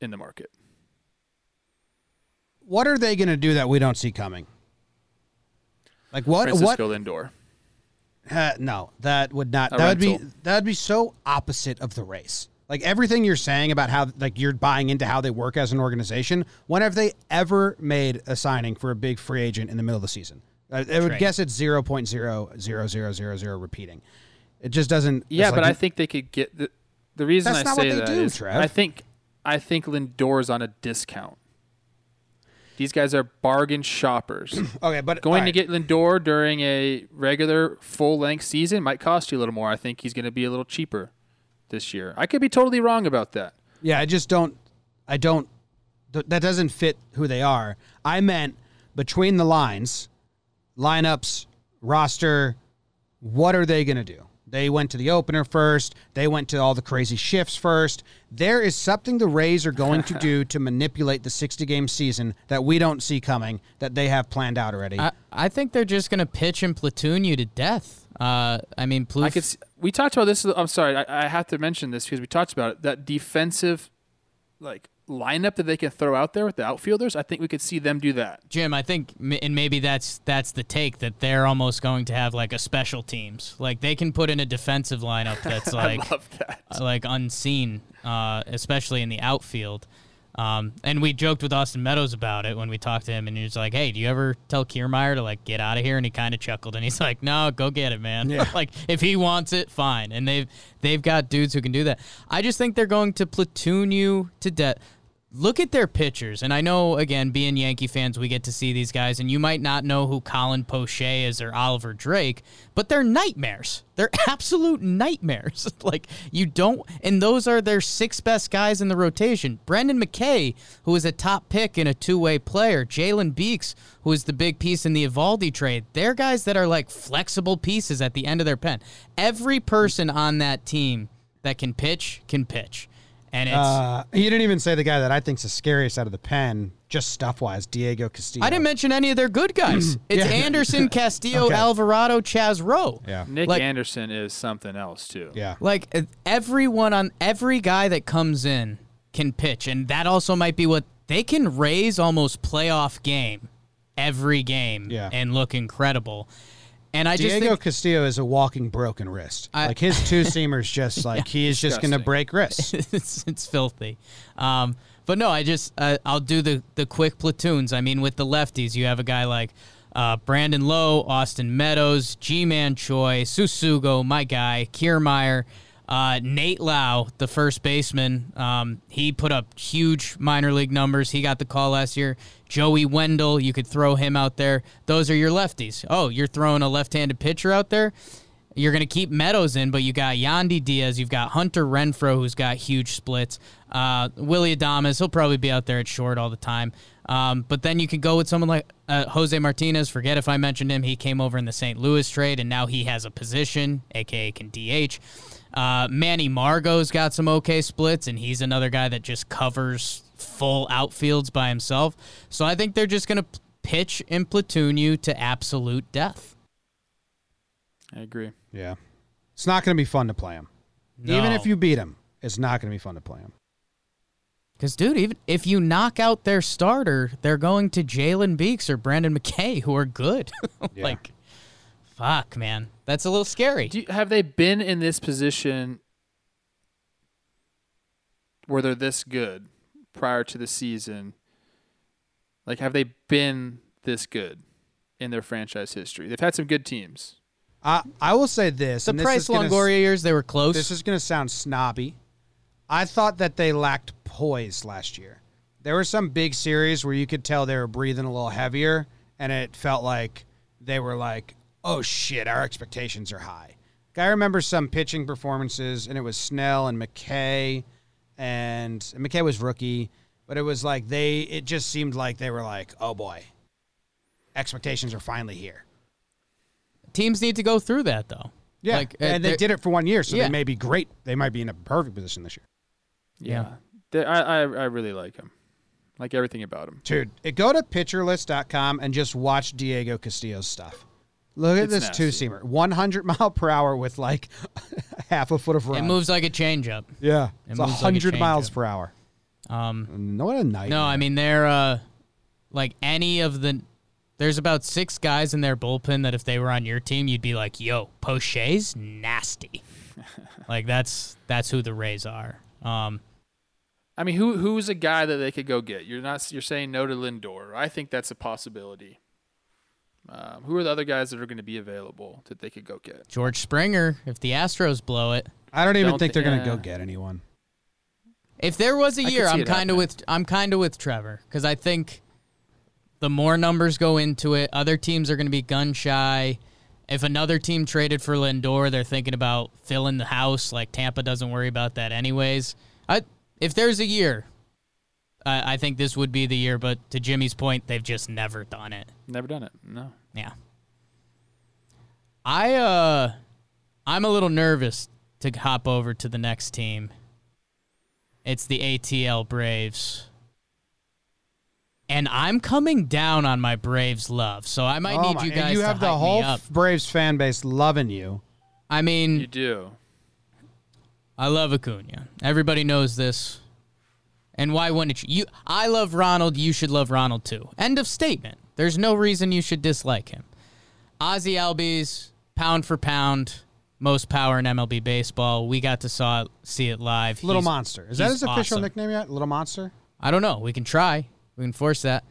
in the market. What are they going to do that we don't see coming? Like what? Francisco What? Lindor. Uh, no, that would not. A that would be that would be so opposite of the Rays. Like everything you're saying about how like you're buying into how they work as an organization. When have they ever made a signing for a big free agent in the middle of the season? I, I would Trade. guess it's zero point zero zero zero zero zero repeating. It just doesn't. Yeah, but like- I think they could get the the reason That's I say that do, is Trev. I think I think Lindor's on a discount. These guys are bargain shoppers. (clears throat) okay, but Going all to get Lindor during a regular full length season might cost you a little more. I think he's going to be a little cheaper this year. I could be totally wrong about that. Yeah, I just don't. I don't. th- That doesn't fit who they are. I meant between the lines, lineups, roster. What are they going to do? They went to the opener first. They went to all the crazy shifts first. There is something the Rays are going to do (laughs) to manipulate the 60 game season that we don't see coming that they have planned out already. I, I think they're just going to pitch and platoon you to death. Uh, I mean, Plouffe, I could. See, we talked about this. I'm sorry. I, I have to mention this because we talked about it. That defensive, like lineup that they can throw out there with the outfielders. I think we could see them do that. Jim, I think, and maybe that's that's the take that they're almost going to have like a special teams. Like they can put in a defensive lineup (laughs) that's like love that. uh, like unseen, uh, especially in the outfield. Um, and we joked with Austin Meadows about it when we talked to him, and he was like, "Hey, do you ever tell Kiermaier to like get out of here?" And he kind of chuckled, and he's (laughs) like, "No, go get it, man. (laughs) like if he wants it, fine." And they've they've got dudes who can do that. I just think they're going to platoon you to death. Look at their pitchers, and I know again, being Yankee fans, we get to see these guys, and you might not know who Colin Poche is or Oliver Drake, but they're nightmares. They're (laughs) absolute nightmares. (laughs) like you don't, and those are their six best guys in the rotation. Brendan McKay, who is a top pick and a two-way player, Jalen Beeks, who is the big piece in the Eovaldi trade. They're guys that are like flexible pieces at the end of their pen. Every person on that team that can pitch can pitch, and it's. uh, you didn't even say the guy that I think's the scariest out of the pen, just stuff wise, Diego Castillo. I didn't mention any of their good guys. (clears throat) It's Yeah. Anderson, (laughs) Castillo, Okay. Alvarado, Chaz Roe. Yeah. Nick Like- Anderson is something else too. Yeah. Like uh, everyone on every guy that comes in can pitch, and that also might be what they can raise almost playoff game every game Yeah. and look incredible. And I just Diego think Castillo is a walking broken wrist. I- like his two seamers, just (laughs) like he is just going to break wrists. (laughs) it's, it's filthy. Um, but no, I just uh, I'll do the the quick platoons. I mean, with the lefties, you have a guy like uh, Brandon Lowe, Austin Meadows, Ji-Man Choi, Tsutsugo, my guy, Kiermaier, uh, Nate Lowe, the first baseman. Um, he put up huge minor league numbers. He got the call last year. Joey Wendle, you could throw him out there. Those are your lefties. Oh, you're throwing a left-handed pitcher out there. You're going to keep Meadows in, but you got Yandy Diaz. You've got Hunter Renfroe, who's got huge splits. Uh, Willy Adames, he'll probably be out there at short all the time. Um, but then you could go with someone like uh, Jose Martinez. Forget if I mentioned him. He came over in the St. Louis trade, and now he has a position, aka can DH. Uh, Manny Margot's got some okay splits, and he's another guy that just covers full outfields by himself. So I think they're just going to pitch and platoon you to absolute death. I agree. Yeah. It's not going to be fun to play him. Even if you beat him, it's not going to be fun to play him. Because, dude, even if you knock out their starter, they're going to Jalen Beeks or Brandon McKay, who are good. (laughs) Yeah. like, fuck, man. That's a little scary. Do you, have they been in this position where they're this good prior to the season? Like, have they been this good in their franchise history? They've had some good teams. I I will say this. the and this Price is gonna- Longoria years, they were close. This is going to sound snobby. I thought that they lacked poise last year. There were some big series where you could tell they were breathing a little heavier, and it felt like they were like, "Oh shit, our expectations are high." I remember some pitching performances, and it was Snell and McKay, and, and McKay was rookie, but it was like they. It just seemed like they were like, "Oh boy, expectations are finally here." Teams need to go through that, though. Yeah, Like, uh, and they they're- did it for one year, so Yeah. they may be great. They might be in a perfect position this year. Yeah. They, I, I I really like him. Like everything about him. Dude, go to pitcherlist.com and just watch Diego Castillo's stuff. Look at It's this nasty. two seamer, 100 (laughs) mile per hour with like (laughs) half a foot of run. It moves like a changeup. Yeah, It it's moves like a 100 miles per hour. Um, No, what a night. no, I mean, they're uh, like any of the. There's about six guys in their bullpen that if they were on your team, you'd be like, "Yo, Poche's nasty." (laughs) like that's that's who the Rays are. Um, I mean, who who's a guy that they could go get? You're not you're saying no to Lindor. I think that's a possibility. Um, who are the other guys that are going to be available that they could go get? George Springer, if the Astros blow it. I don't even Don't think they're going to yeah. go get anyone. If there was a year, I'm kind of with I'm kind of with Trevor because I think the more numbers go into it, other teams are going to be gun shy. If another team traded for Lindor, they're thinking about filling the house. Like Tampa doesn't worry about that anyways. I, if there's a year, I, I think this would be the year. But to Jimmy's point, they've just never done it. Never done it. No. Yeah. I uh I'm a little nervous to hop over to the next team. It's the ATL Braves. And I'm coming down on my Braves love. So I might Oh need my- you guys you to do that. You have the hype whole. Braves fan base loving you. I mean, You do. I love Acuna. Everybody knows this. And why wouldn't you? you? I love Ronald. You should love Ronald too. End of statement. There's no reason you should dislike him. Ozzy Albies, pound for pound, most power in MLB baseball. We got to saw it, see it live. Little He's- Monster. Is that he's his official awesome. nickname yet? Little Monster? I don't know. We can try. We can force that.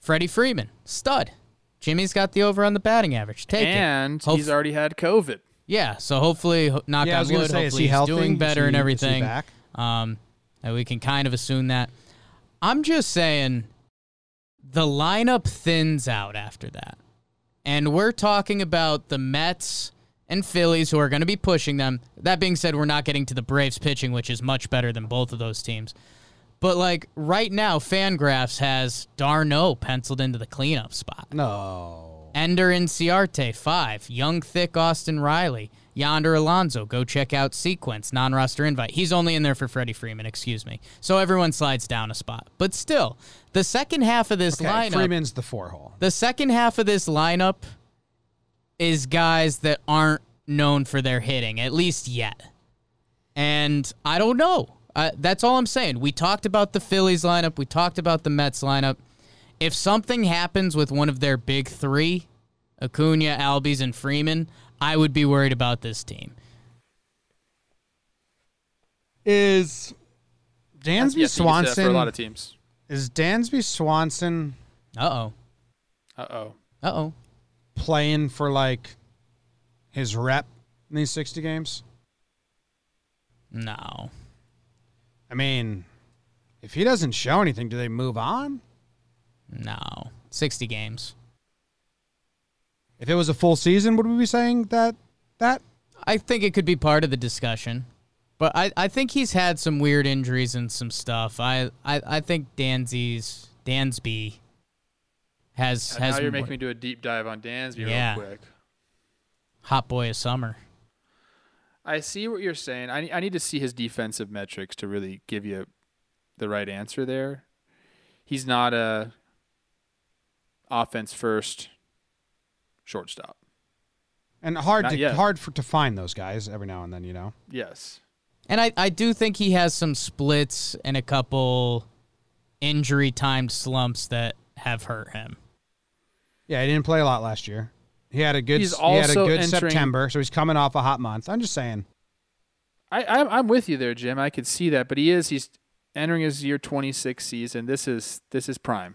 Freddie Freeman, stud. Jimmy's got the over on the batting average. Take it. and Hope- he's already had COVID. Yeah, so hopefully, knock Yeah, I on was going wood, to say, is hopefully he he's healthy? doing Is better he- and is he everything. back? Um, and we can kind of assume that. I'm just saying the lineup thins out after that. And we're talking about the Mets and Phillies who are going to be pushing them. That being said, we're not getting to the Braves pitching, which is much better than both of those teams. But like right now, Fangraphs has d'Arnaud penciled into the cleanup spot. No. Ender Inciarte, five. Young, thick Austin Riley. Yonder Alonso, go check out Sequence, non roster invite. He's only in there for Freddie Freeman, excuse me. So everyone slides down a spot. But still, the second half of this Okay, lineup. Freeman's the four hole. The second half of this lineup is guys that aren't known for their hitting, at least yet. And I don't know. Uh, that's all I'm saying. We talked about the Phillies lineup. We talked about the Mets lineup. If something happens with one of their big three, Acuna, Albies, and Freeman, I would be worried about this team. Is Dansby Yes, you can Swanson for a lot of teams. is Dansby Swanson Uh oh. Uh oh. Uh oh. playing for like his rep in these 60 games? No. I mean, if he doesn't show anything, do they move on? No. 60 games. If it was a full season, would we be saying that that? I think it could be part of the discussion. But I, I think he's had some weird injuries and some stuff. I, I, I think Danzy's Dansby has And has now you're more- making me do a deep dive on Dansby Yeah. real quick. hot boy of summer. I see what you're saying. I, I need to see his defensive metrics to really give you the right answer there. He's not a offense first shortstop. And hard Not to yet. hard for to find those guys every now and then, you know. Yes. And I, I do think he has some splits and a couple injury timed slumps that have hurt him. Yeah, he didn't play a lot last year. He had a good He's he had a good entering- September, so he's coming off a hot month. I'm just saying. I, I'm, I'm with you there, Jim. I could see that, but he is he's entering his year 26 season. This is this is prime.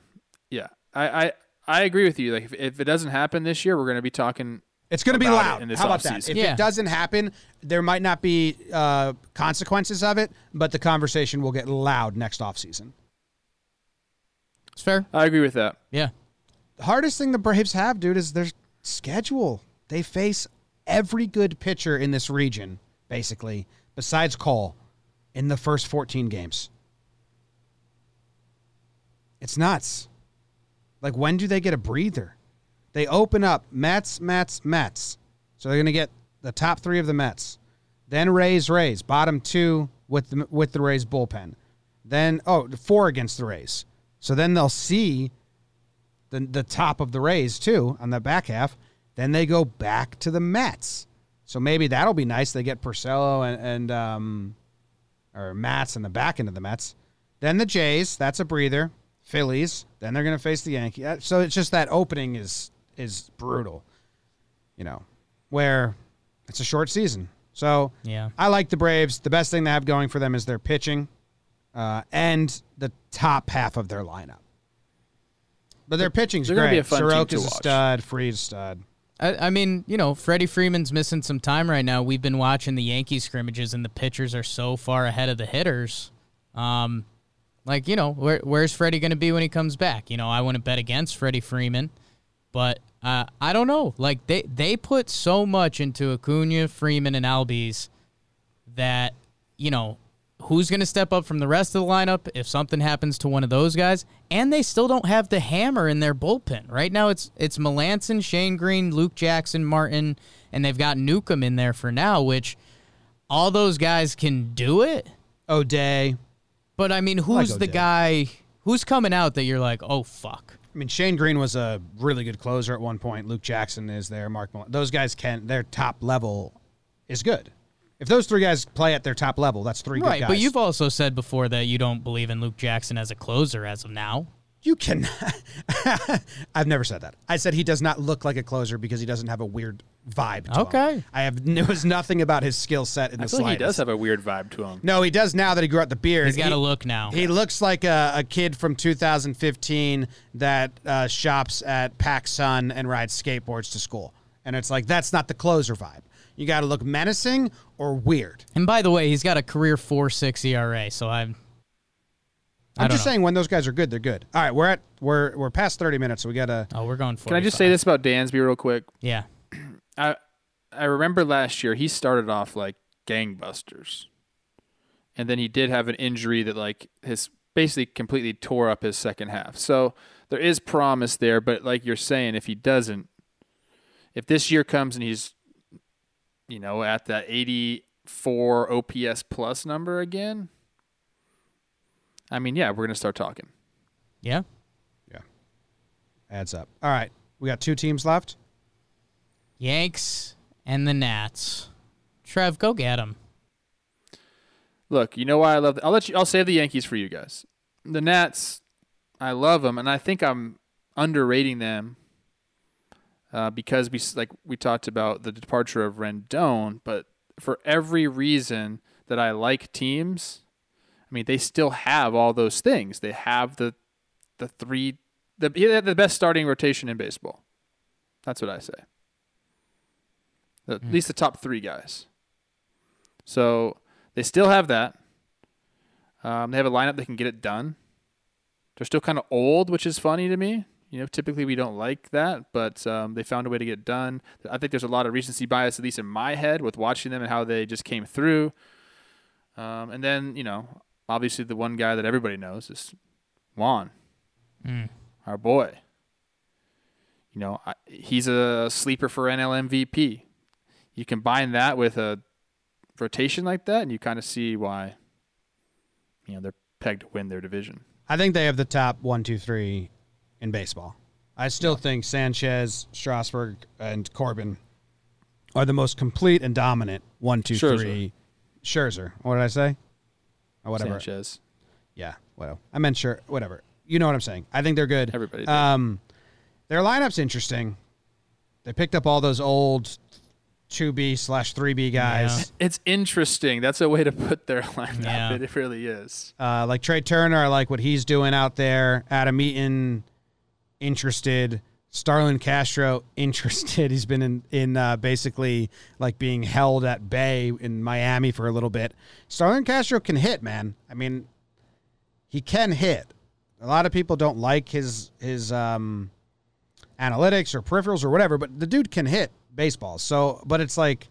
Yeah, I I, I agree with you. Like if, if it doesn't happen this year, we're going to be talking. It's going to be about it loud. in this How about that? offseason. If Yeah. it doesn't happen, there might not be uh, consequences of it, but the conversation will get loud next offseason. It's fair. I agree with that. Yeah. The hardest thing the Braves have, dude, is their schedule. They face every good pitcher in this region, basically, besides Cole, in the first 14 games. It's nuts. Like, when do they get a breather? They open up Mets, Mets, Mets. So they're going to get the top three of the Mets. Then Rays, Rays, bottom two with the, with the Rays bullpen. Then, oh, four against the Rays. So then they'll see the the top of the Rays too on the back half. Then they go back to the Mets. So maybe that'll be nice. They get Porcello and, and um, or Matz in the back end of the Mets. Then the Jays. That's a breather. Phillies. Then they're going to face the Yankees. So it's just that opening is is brutal. You know, where it's a short season. So Yeah. I like the Braves. The best thing they have going for them is their pitching uh, and the top half of their lineup. But their pitching's They're gonna great. be a fun team to Soroka's a stud. Freeze stud. I, I mean, you know, Freddie Freeman's missing some time right now. We've been watching the Yankees scrimmages, and the pitchers are so far ahead of the hitters. Um, like, you know, where, where's Freddie going to be when he comes back? You know, I wouldn't bet against Freddie Freeman, but uh, I don't know. Like, they, they put so much into Acuna, Freeman, and Albies that, you know, who's going to step up from the rest of the lineup if something happens to one of those guys? And they still don't have the hammer in their bullpen. Right now it's it's Melancon, Shane Greene, Luke Jackson, Martin, and they've got Newcomb in there for now, which all those guys can do it. O'Day. But I mean, who's the O'Day. guy who's coming out that you're like, "Oh fuck." I mean, Shane Greene was a really good closer at one point. Luke Jackson is there. Mark, Mal- those guys can. Their top level is good. If those three guys play at their top level, that's three Right, good guys. but you've also said before that you don't believe in Luke Jackson as a closer as of now. You can. (laughs) I've never said that. I said he does not look like a closer because he doesn't have a weird vibe. To him. Okay. I have. (laughs) It was nothing about his skill set in I the feel like he does have a weird vibe to him. No, he does now that he grew out the beard. He's got He- to look now. He looks like a, a kid from 2015 that uh, shops at PacSun and rides skateboards to school. And it's like, that's not the closer vibe. You got to look menacing or weird. and by the way, he's got a career four six ERA, so I'm I I'm don't just know. saying when those guys are good, they're good. All right, we're at we're we're past 30 minutes, so we got to Oh, we're going for it. Can I just say this about Dansby real quick? Yeah. (clears throat) I I remember last year he started off like gangbusters, and then he did have an injury that like his basically completely tore up his second half. So there is promise there, but like you're saying, if he doesn't, if this year comes and he's, you know, at that 84 OPS plus number again, I mean, yeah, we're gonna start talking. Yeah. Yeah. Adds up. All right, we got two teams left. Yanks and the Nats. Trev, go get him. Look, you know why I love. I'll let you. I'll save the Yankees for you guys. The Nats, I love them, and I think I'm underrating them uh, because we like we talked about the departure of Rendon, but for every reason that I like teams, I mean they still have all those things. They have the the three the the best starting rotation in baseball. That's what I say. At least the top three guys. So they still have that. Um, they have a lineup that can get it done. They're still kind of old, which is funny to me. You know, typically we don't like that, but um, they found a way to get it done. I think there's a lot of recency bias, at least in my head, with watching them and how they just came through. Um, and then, you know, obviously the one guy that everybody knows is Juan, Mm. our boy. You know, I, he's a sleeper for NL MVP. You combine that with a rotation like that, and you kind of see why, you know, they're pegged to win their division. I think they have the top one, two, three in baseball. I still think Sanchez, Strasburg, and Corbin are the most complete and dominant one, two, Scherzer. three. Scherzer. What did I say? Or whatever. Sanchez. Yeah, whatever. I meant sure. Whatever. You know what I'm saying. I think they're good. Everybody did. Um, their lineup's interesting. They picked up all those old two B slash three B guys. It's interesting. That's a way to put their (laughs) lineup. Yeah. It, it really is. Uh, like Trea Turner, I like what he's doing out there. Adam Eaton, interested. Starlin Castro, interested. (laughs) He's been in in uh, basically like being held at bay in Miami for a little bit. Starlin Castro can hit, man. I mean, he can hit. A lot of people don't like his his um, analytics or peripherals or whatever, but the dude can hit baseballs. So, but it's like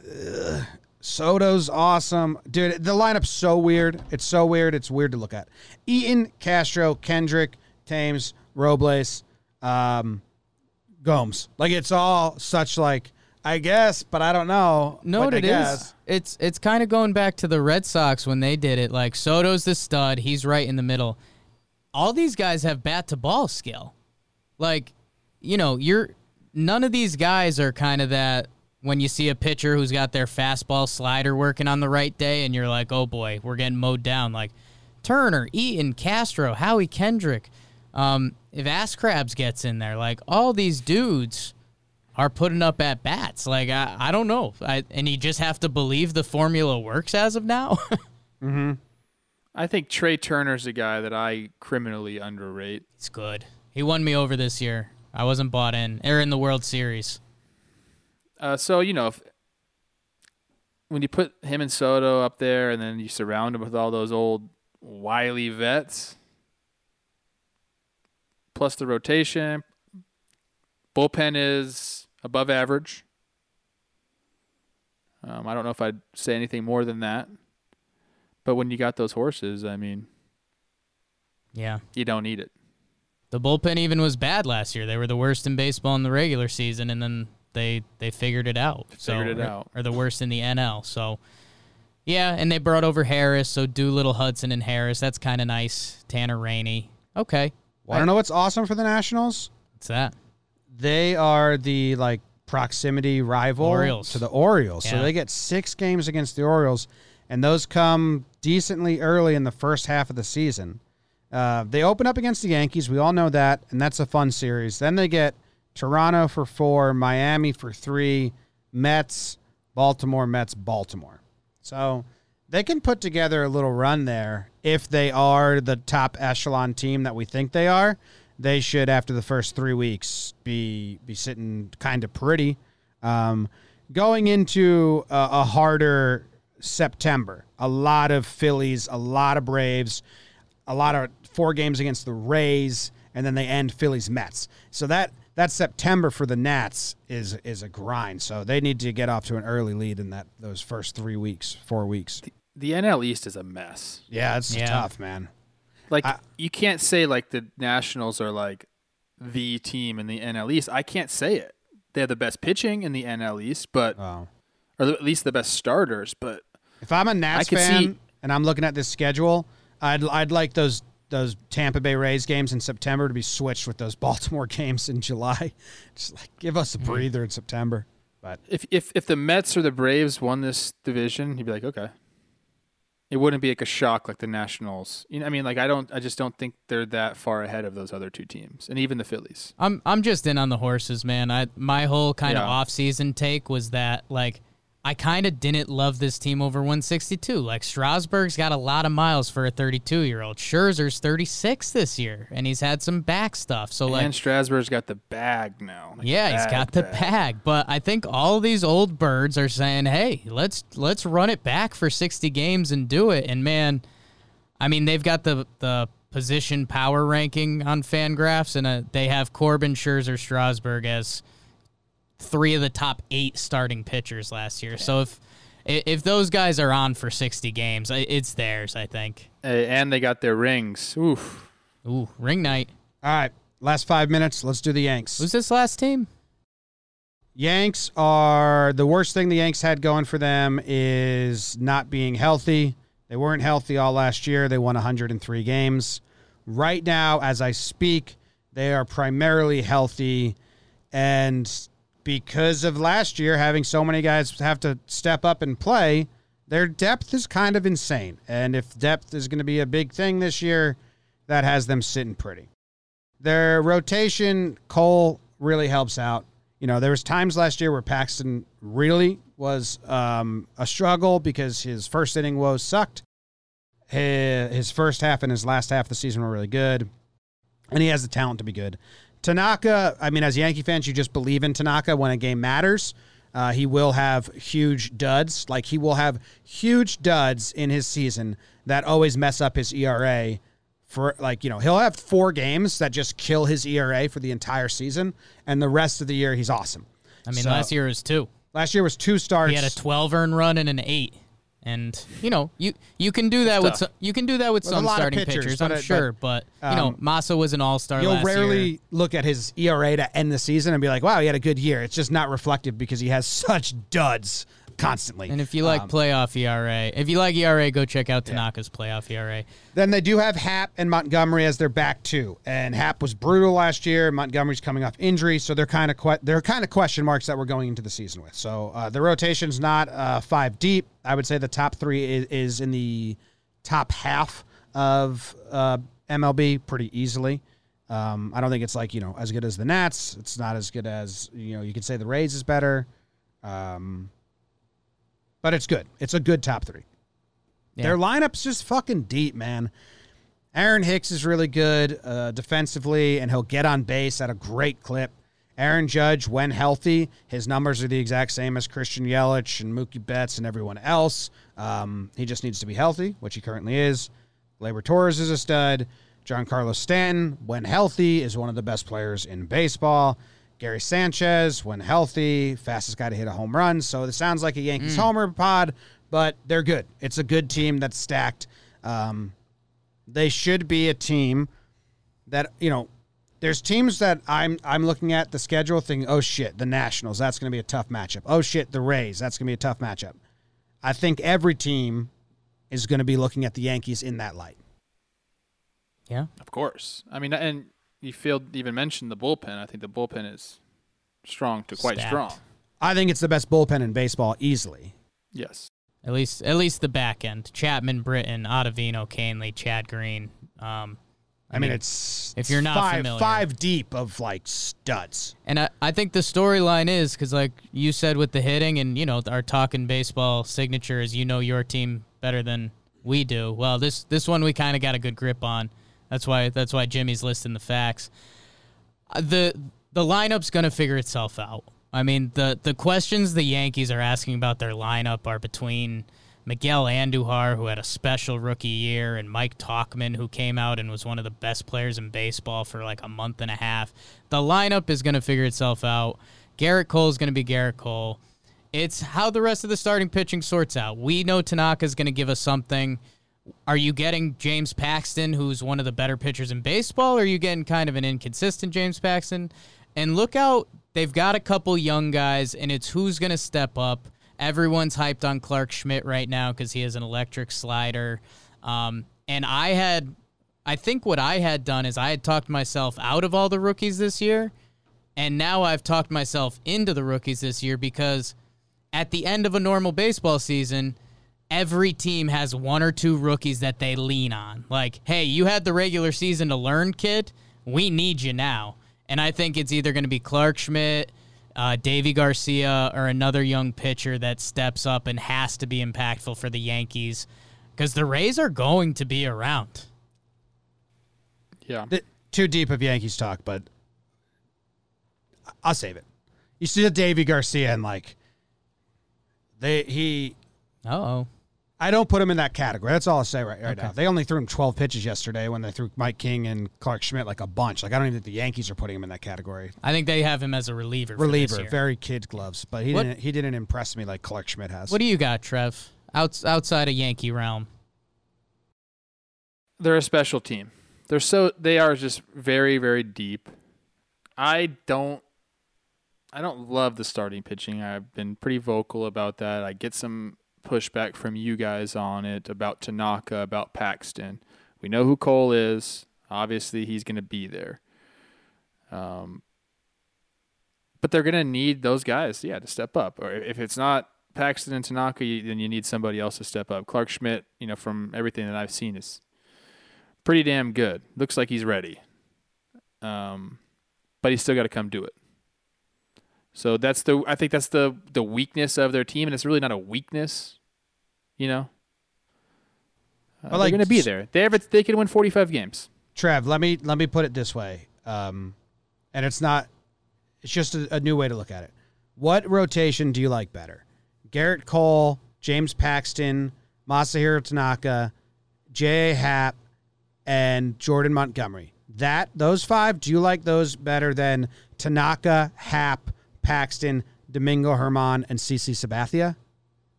ugh, Soto's awesome, dude. The lineup's so weird. It's so weird. It's weird to look at. Eaton, Castro, Kendrick, Thames, Robles, um, Gomes. Like it's all such like I guess, but I don't know. No, but I it is. It's it's kind of going back to the Red Sox when they did it. Like Soto's the stud, he's right in the middle. All these guys have bat to ball skill. Like, you know, you're none of these guys are kind of that when you see a pitcher who's got their fastball slider working on the right day and you're like, "Oh boy, we're getting mowed down." Like Turner, Eaton, Castro, Howie Kendrick, um, if Ass Crabs gets in there, like all these dudes are putting up at bats. Like I, I don't know, I, and you just have to believe the formula works as of now. (laughs) Mhm. I think Trea Turner's a guy that I criminally underrate. He's good. He won me over this year. I wasn't bought in. Or in the World Series. Uh, so you know, if, when you put him and Soto up there, and then you surround him with all those old wily vets, plus the rotation, bullpen is above average. Um, I don't know if I'd say anything more than that. But when you got those horses, I mean, Yeah. you don't need it. The bullpen even was bad last year. They were the worst in baseball in the regular season, and then they they figured it out. Figured it or, out. Or the worst in the NL. So, yeah, and they brought over Harris. So Doolittle, Hudson, and Harris. That's kind of nice. Tanner Rainey. Okay, Want to know what's awesome for the Nationals? what's that? They are the like proximity rival Orioles. to the Orioles. So Yeah. they get six games against the Orioles, and those come decently early in the first half of the season. Uh, they open up against the Yankees. We all know that, and that's a fun series. Then they get Toronto for four, Miami for three, Mets, Baltimore, Mets, Baltimore. So they can put together a little run there if they are the top echelon team that we think they are. They should, after the first three weeks, be be sitting kind of pretty. Um, going into a, a harder September, a lot of Phillies, a lot of Braves, a lot of four games against the Rays, and then they end Phillies Mets. So that that September for the Nats is is a grind. So they need to get off to an early lead in that those first three weeks, four weeks. The NL East is a mess. Yeah, it's Yeah. tough, man. Like I- you can't say like the Nationals are like the team in the NL East. I can't say it. They have the best pitching in the NL East, but Oh. or at least the best starters. But If I'm a Nats I could fan see- and I'm looking at this schedule, I'd I'd like those those Tampa Bay Rays games in September to be switched with those (laughs) Baltimore games in July. (laughs) Just like give us a hmm. breather in September. But if if if the Mets or the Braves won this division, you'd be like, okay. It wouldn't be like a shock like the Nationals. You know, I mean, like I don't, I just don't think they're that far ahead of those other two teams, and even the Phillies. I'm I'm just in on the horses, man. I my whole kind of Yeah. off season take was that like I kind of didn't love this team over 162. Like Strasburg's got a lot of miles for a 32 year old. Scherzer's 36 this year, and he's had some back stuff. So like. and Strasburg's got the bag now. Like, yeah, he's got the bag. bag. but I think all these old birds are saying, "Hey, let's let's run it back for 60 games and do it." And man, I mean, they've got the the position power ranking on Fangraphs, and uh, they have Corbin, Scherzer, Strasburg as three of the top eight starting pitchers last year. So if if those guys are on for 60 games, it's theirs. I think. And they got their rings. Oof. Ooh, ring night. all right, last five minutes. Let's do the Yanks. Who's this last team? Yanks are the worst thing the Yanks had going for them is not being healthy. They weren't healthy all last year. They won 103 games. Right now, as I speak, they are primarily healthy. And because of last year having so many guys have to step up and play, their depth is kind of insane. And if depth is going to be a big thing this year, that has them sitting pretty. Their rotation, Cole really helps out. You know, there was times last year where Paxton really was um, a struggle because his first inning woes sucked. His, his first half and his last half of the season were really good, and he has the talent to be good. Tanaka, I mean, as Yankee fans, you just believe in Tanaka when a game matters. Uh, he will have huge duds. Like he will have huge duds in his season that always mess up his ERA. For like you know, he'll have four games that just kill his ERA for the entire season, and the rest of the year he's awesome. I mean, So- last year was two. Last year was two starts. He had a 12 earn run and an 8. And you know, you you can do that with tough. some, you can do that with, With a some lot of starting pitchers, pitchers, I'm it- sure, but, you know, um, Massa was an all-star You'll last rarely year. look at his ERA to end the season and be like, "Wow, he had a good year." It's just not reflective because he has such duds constantly. And if you like Um, playoff ERA, if you like ERA, go check out Tanaka's playoff E ERA. Then they do have Happ and Montgomery as their back two, and Happ was brutal last year. Montgomery's coming off injury, so they're kind of que- they're kind of question marks that we're going into the season with. So uh, the rotation's not uh, five deep. I would say the top three is, is in the top half of uh, MLB pretty easily. Um, I don't think it's like you know as good as the Nats. It's not as good as you know. You could say the Rays is better, um, but it's good. It's a good top three. Their lineup's just fucking deep, man. Aaron Hicks is really good uh, defensively, and he'll get on base at a great clip. Aaron Judge, when healthy, his numbers are the exact same as Christian Yelich and Mookie Betts and everyone else. Um, he just needs to be healthy, which he currently is. Gleyber Torres is a stud. Giancarlo Stanton, when healthy, is one of the best players in baseball. Gary Sanchez, when healthy, fastest guy to hit a home run. So it sounds like a Yankees homer pod, but they're good. It's a good team that's stacked. Um, they should be a team that you know. There's teams that I'm I'm looking at the schedule thinking, oh shit, the Nationals, that's going to be a tough matchup. Oh shit, the Rays, that's going to be a tough matchup. I think every team is going to be looking at the Yankees in that light. Yeah. Of course. I mean, and you failed even mention the bullpen. I think the bullpen is strong to quite Stacked. strong. I think it's the best bullpen in baseball easily. Yes. At least, at least the back end: Chapman, Britton, Ottavino, Kahnle, Chad Green. Um, I mean, it's if you're not five familiar. five deep of like studs. And I, I think the storyline is because, like you said, with the hitting and you know our talking baseball signature is you know your team better than we do. Well, this this one we kind of got a good grip on. That's why that's why Jimmy's listing the facts. Uh, the The lineup's gonna figure itself out. I mean the the questions the Yankees are asking about their lineup are between Miguel Andujar, who had a special rookie year, and Mike Tauchman, who came out and was one of the best players in baseball for like a month and a half. The lineup is going to figure itself out. Gerrit Cole is going to be Gerrit Cole. It's how the rest of the starting pitching sorts out. We know Tanaka is going to give us something. Are you getting James Paxton, who's one of the better pitchers in baseball, or are you getting kind of an inconsistent James Paxton? And look out, they've got a couple young guys, and it's who's going to step up. Everyone's hyped on Clarke Schmidt right now because he has an electric slider. Um, and I had, I think what I had done is I had talked myself out of all the rookies this year. And now I've talked myself into the rookies this year because at the end of a normal baseball season, every team has one or two rookies that they lean on. Like, hey, you had the regular season to learn, kid. We need you now. And I think it's either going to be Clarke Schmidt, uh, Deivi Garcia, or another young pitcher that steps up and has to be impactful for the Yankees because the Rays are going to be around. Yeah. Th- Too deep of Yankees talk, but I'll save it. You see the Deivi Garcia and like they he Oh, I don't put him in that category. That's all I'll say right, right now. They only threw him 12 pitches yesterday when they threw Mike King and Clarke Schmidt like a bunch. Like I don't even think the Yankees are putting him in that category. I think they have him as a reliever. Reliever, year. very kid gloves, but he What- didn't he didn't impress me like Clarke Schmidt has. What do you got, Trev? Outs- outside of Yankee realm. they're a special team. They're so they are just very very deep. I don't I don't love the starting pitching. I've been pretty vocal about that. I get some pushback from you guys on it about Tanaka, about Paxton. We know who Cole is. Obviously, he's going to be there. Um, but they're going to need those guys, yeah, to step up. Or if it's not Paxton and Tanaka, then you need somebody else to step up. Clarke Schmidt, you know, from everything that I've seen, is pretty damn good. Looks like he's ready. Um, but he's still got to come do it. So that's the I think that's the the weakness of their team, and it's really not a weakness, you know. Uh, like, they're going to be there. They have, they can win forty five games. Trev, let me let me put it this way, um, and it's not. It's just a, a new way to look at it. What rotation do you like better? Gerrit Cole, James Paxton, Masahiro Tanaka, J. Happ, and Jordan Montgomery. That those five. Do you like those better than Tanaka, Happ, Paxton, Domingo German, and CC Sabathia?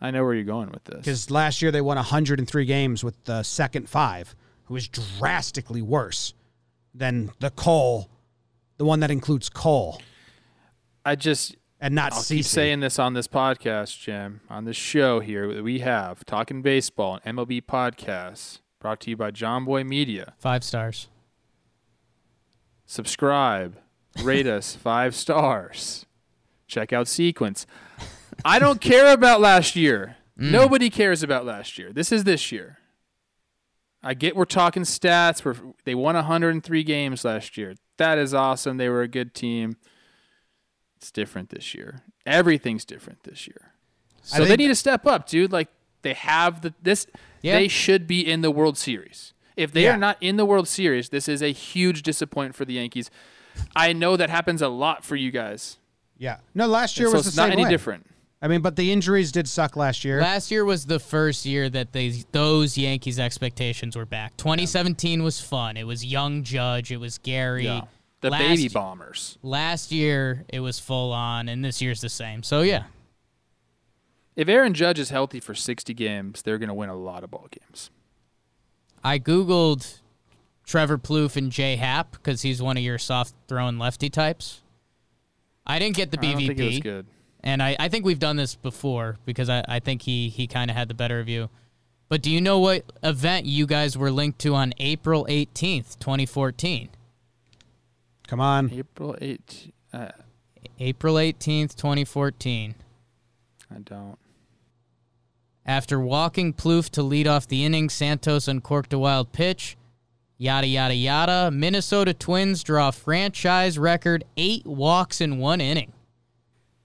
I know where you're going with this. Because last year they won 103 games with the second five, who is drastically worse than the Cole, the one that includes Cole I just and not I'll CC. keep saying this on this podcast, Jim, on this show here that we have talking baseball and MLB podcasts brought to you by Jomboy Media. Five stars. subscribe, rate us five stars, check out Sequence. I don't care about last year. (laughs) Mm. Nobody cares about last year. This is this year. I get we're talking stats. We're, they won 103 games last year. That is awesome. They were a good team. It's different this year. Everything's different this year. So they need to step up, dude. Like They have the this. Yeah. They should be in the World Series. If they Yeah. are not in the World Series, this is a huge disappointment for the Yankees. I know that happens a lot for you guys. Yeah. No, last year so was the same. it's not same any way. different. I mean, but the injuries did suck last year. Last year was the first year that they those Yankees expectations were back. 2017 was fun. It was young Judge. It was Gary. Yeah. The last, baby bombers. Last year it was full on, and this year's the same. So yeah, If Aaron Judge is healthy for 60 games, they're going to win a lot of ball games. I googled Trevor Plouffe and Jay Happ because he's one of your soft throwing lefty types. I didn't get the I don't think it was BVP, good. and I, I think we've done this before because I, I think he he kind of had the better of you. But do you know what event you guys were linked to on April 18th, 2014? Come on. April 8th. Uh, April 18th, 2014. I don't. After walking Plouffe to lead off the inning, Santos uncorked a wild pitch. Yada, yada, yada. Minnesota Twins draw franchise record eight walks in one inning.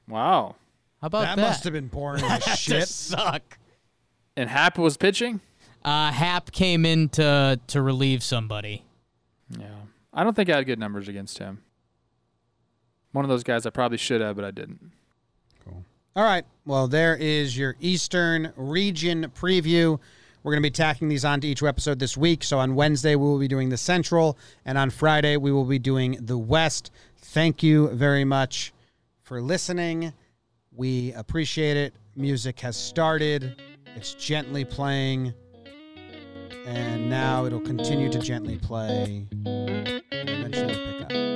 Wow. How about That that? must have been boring (laughs) as shit. suck. And Happ was pitching? Uh, Happ came in to, to relieve somebody. Yeah. I don't think I had good numbers against him. One of those guys I probably should have, but I didn't. Cool. All right. Well, there is your Eastern region preview. We're going to be tacking these onto each episode this week. So on Wednesday, we will be doing the Central, and on Friday, we will be doing the West. Thank you very much for listening. We appreciate it. Music has started, it's gently playing, and now it'll continue to gently play. Eventually, pick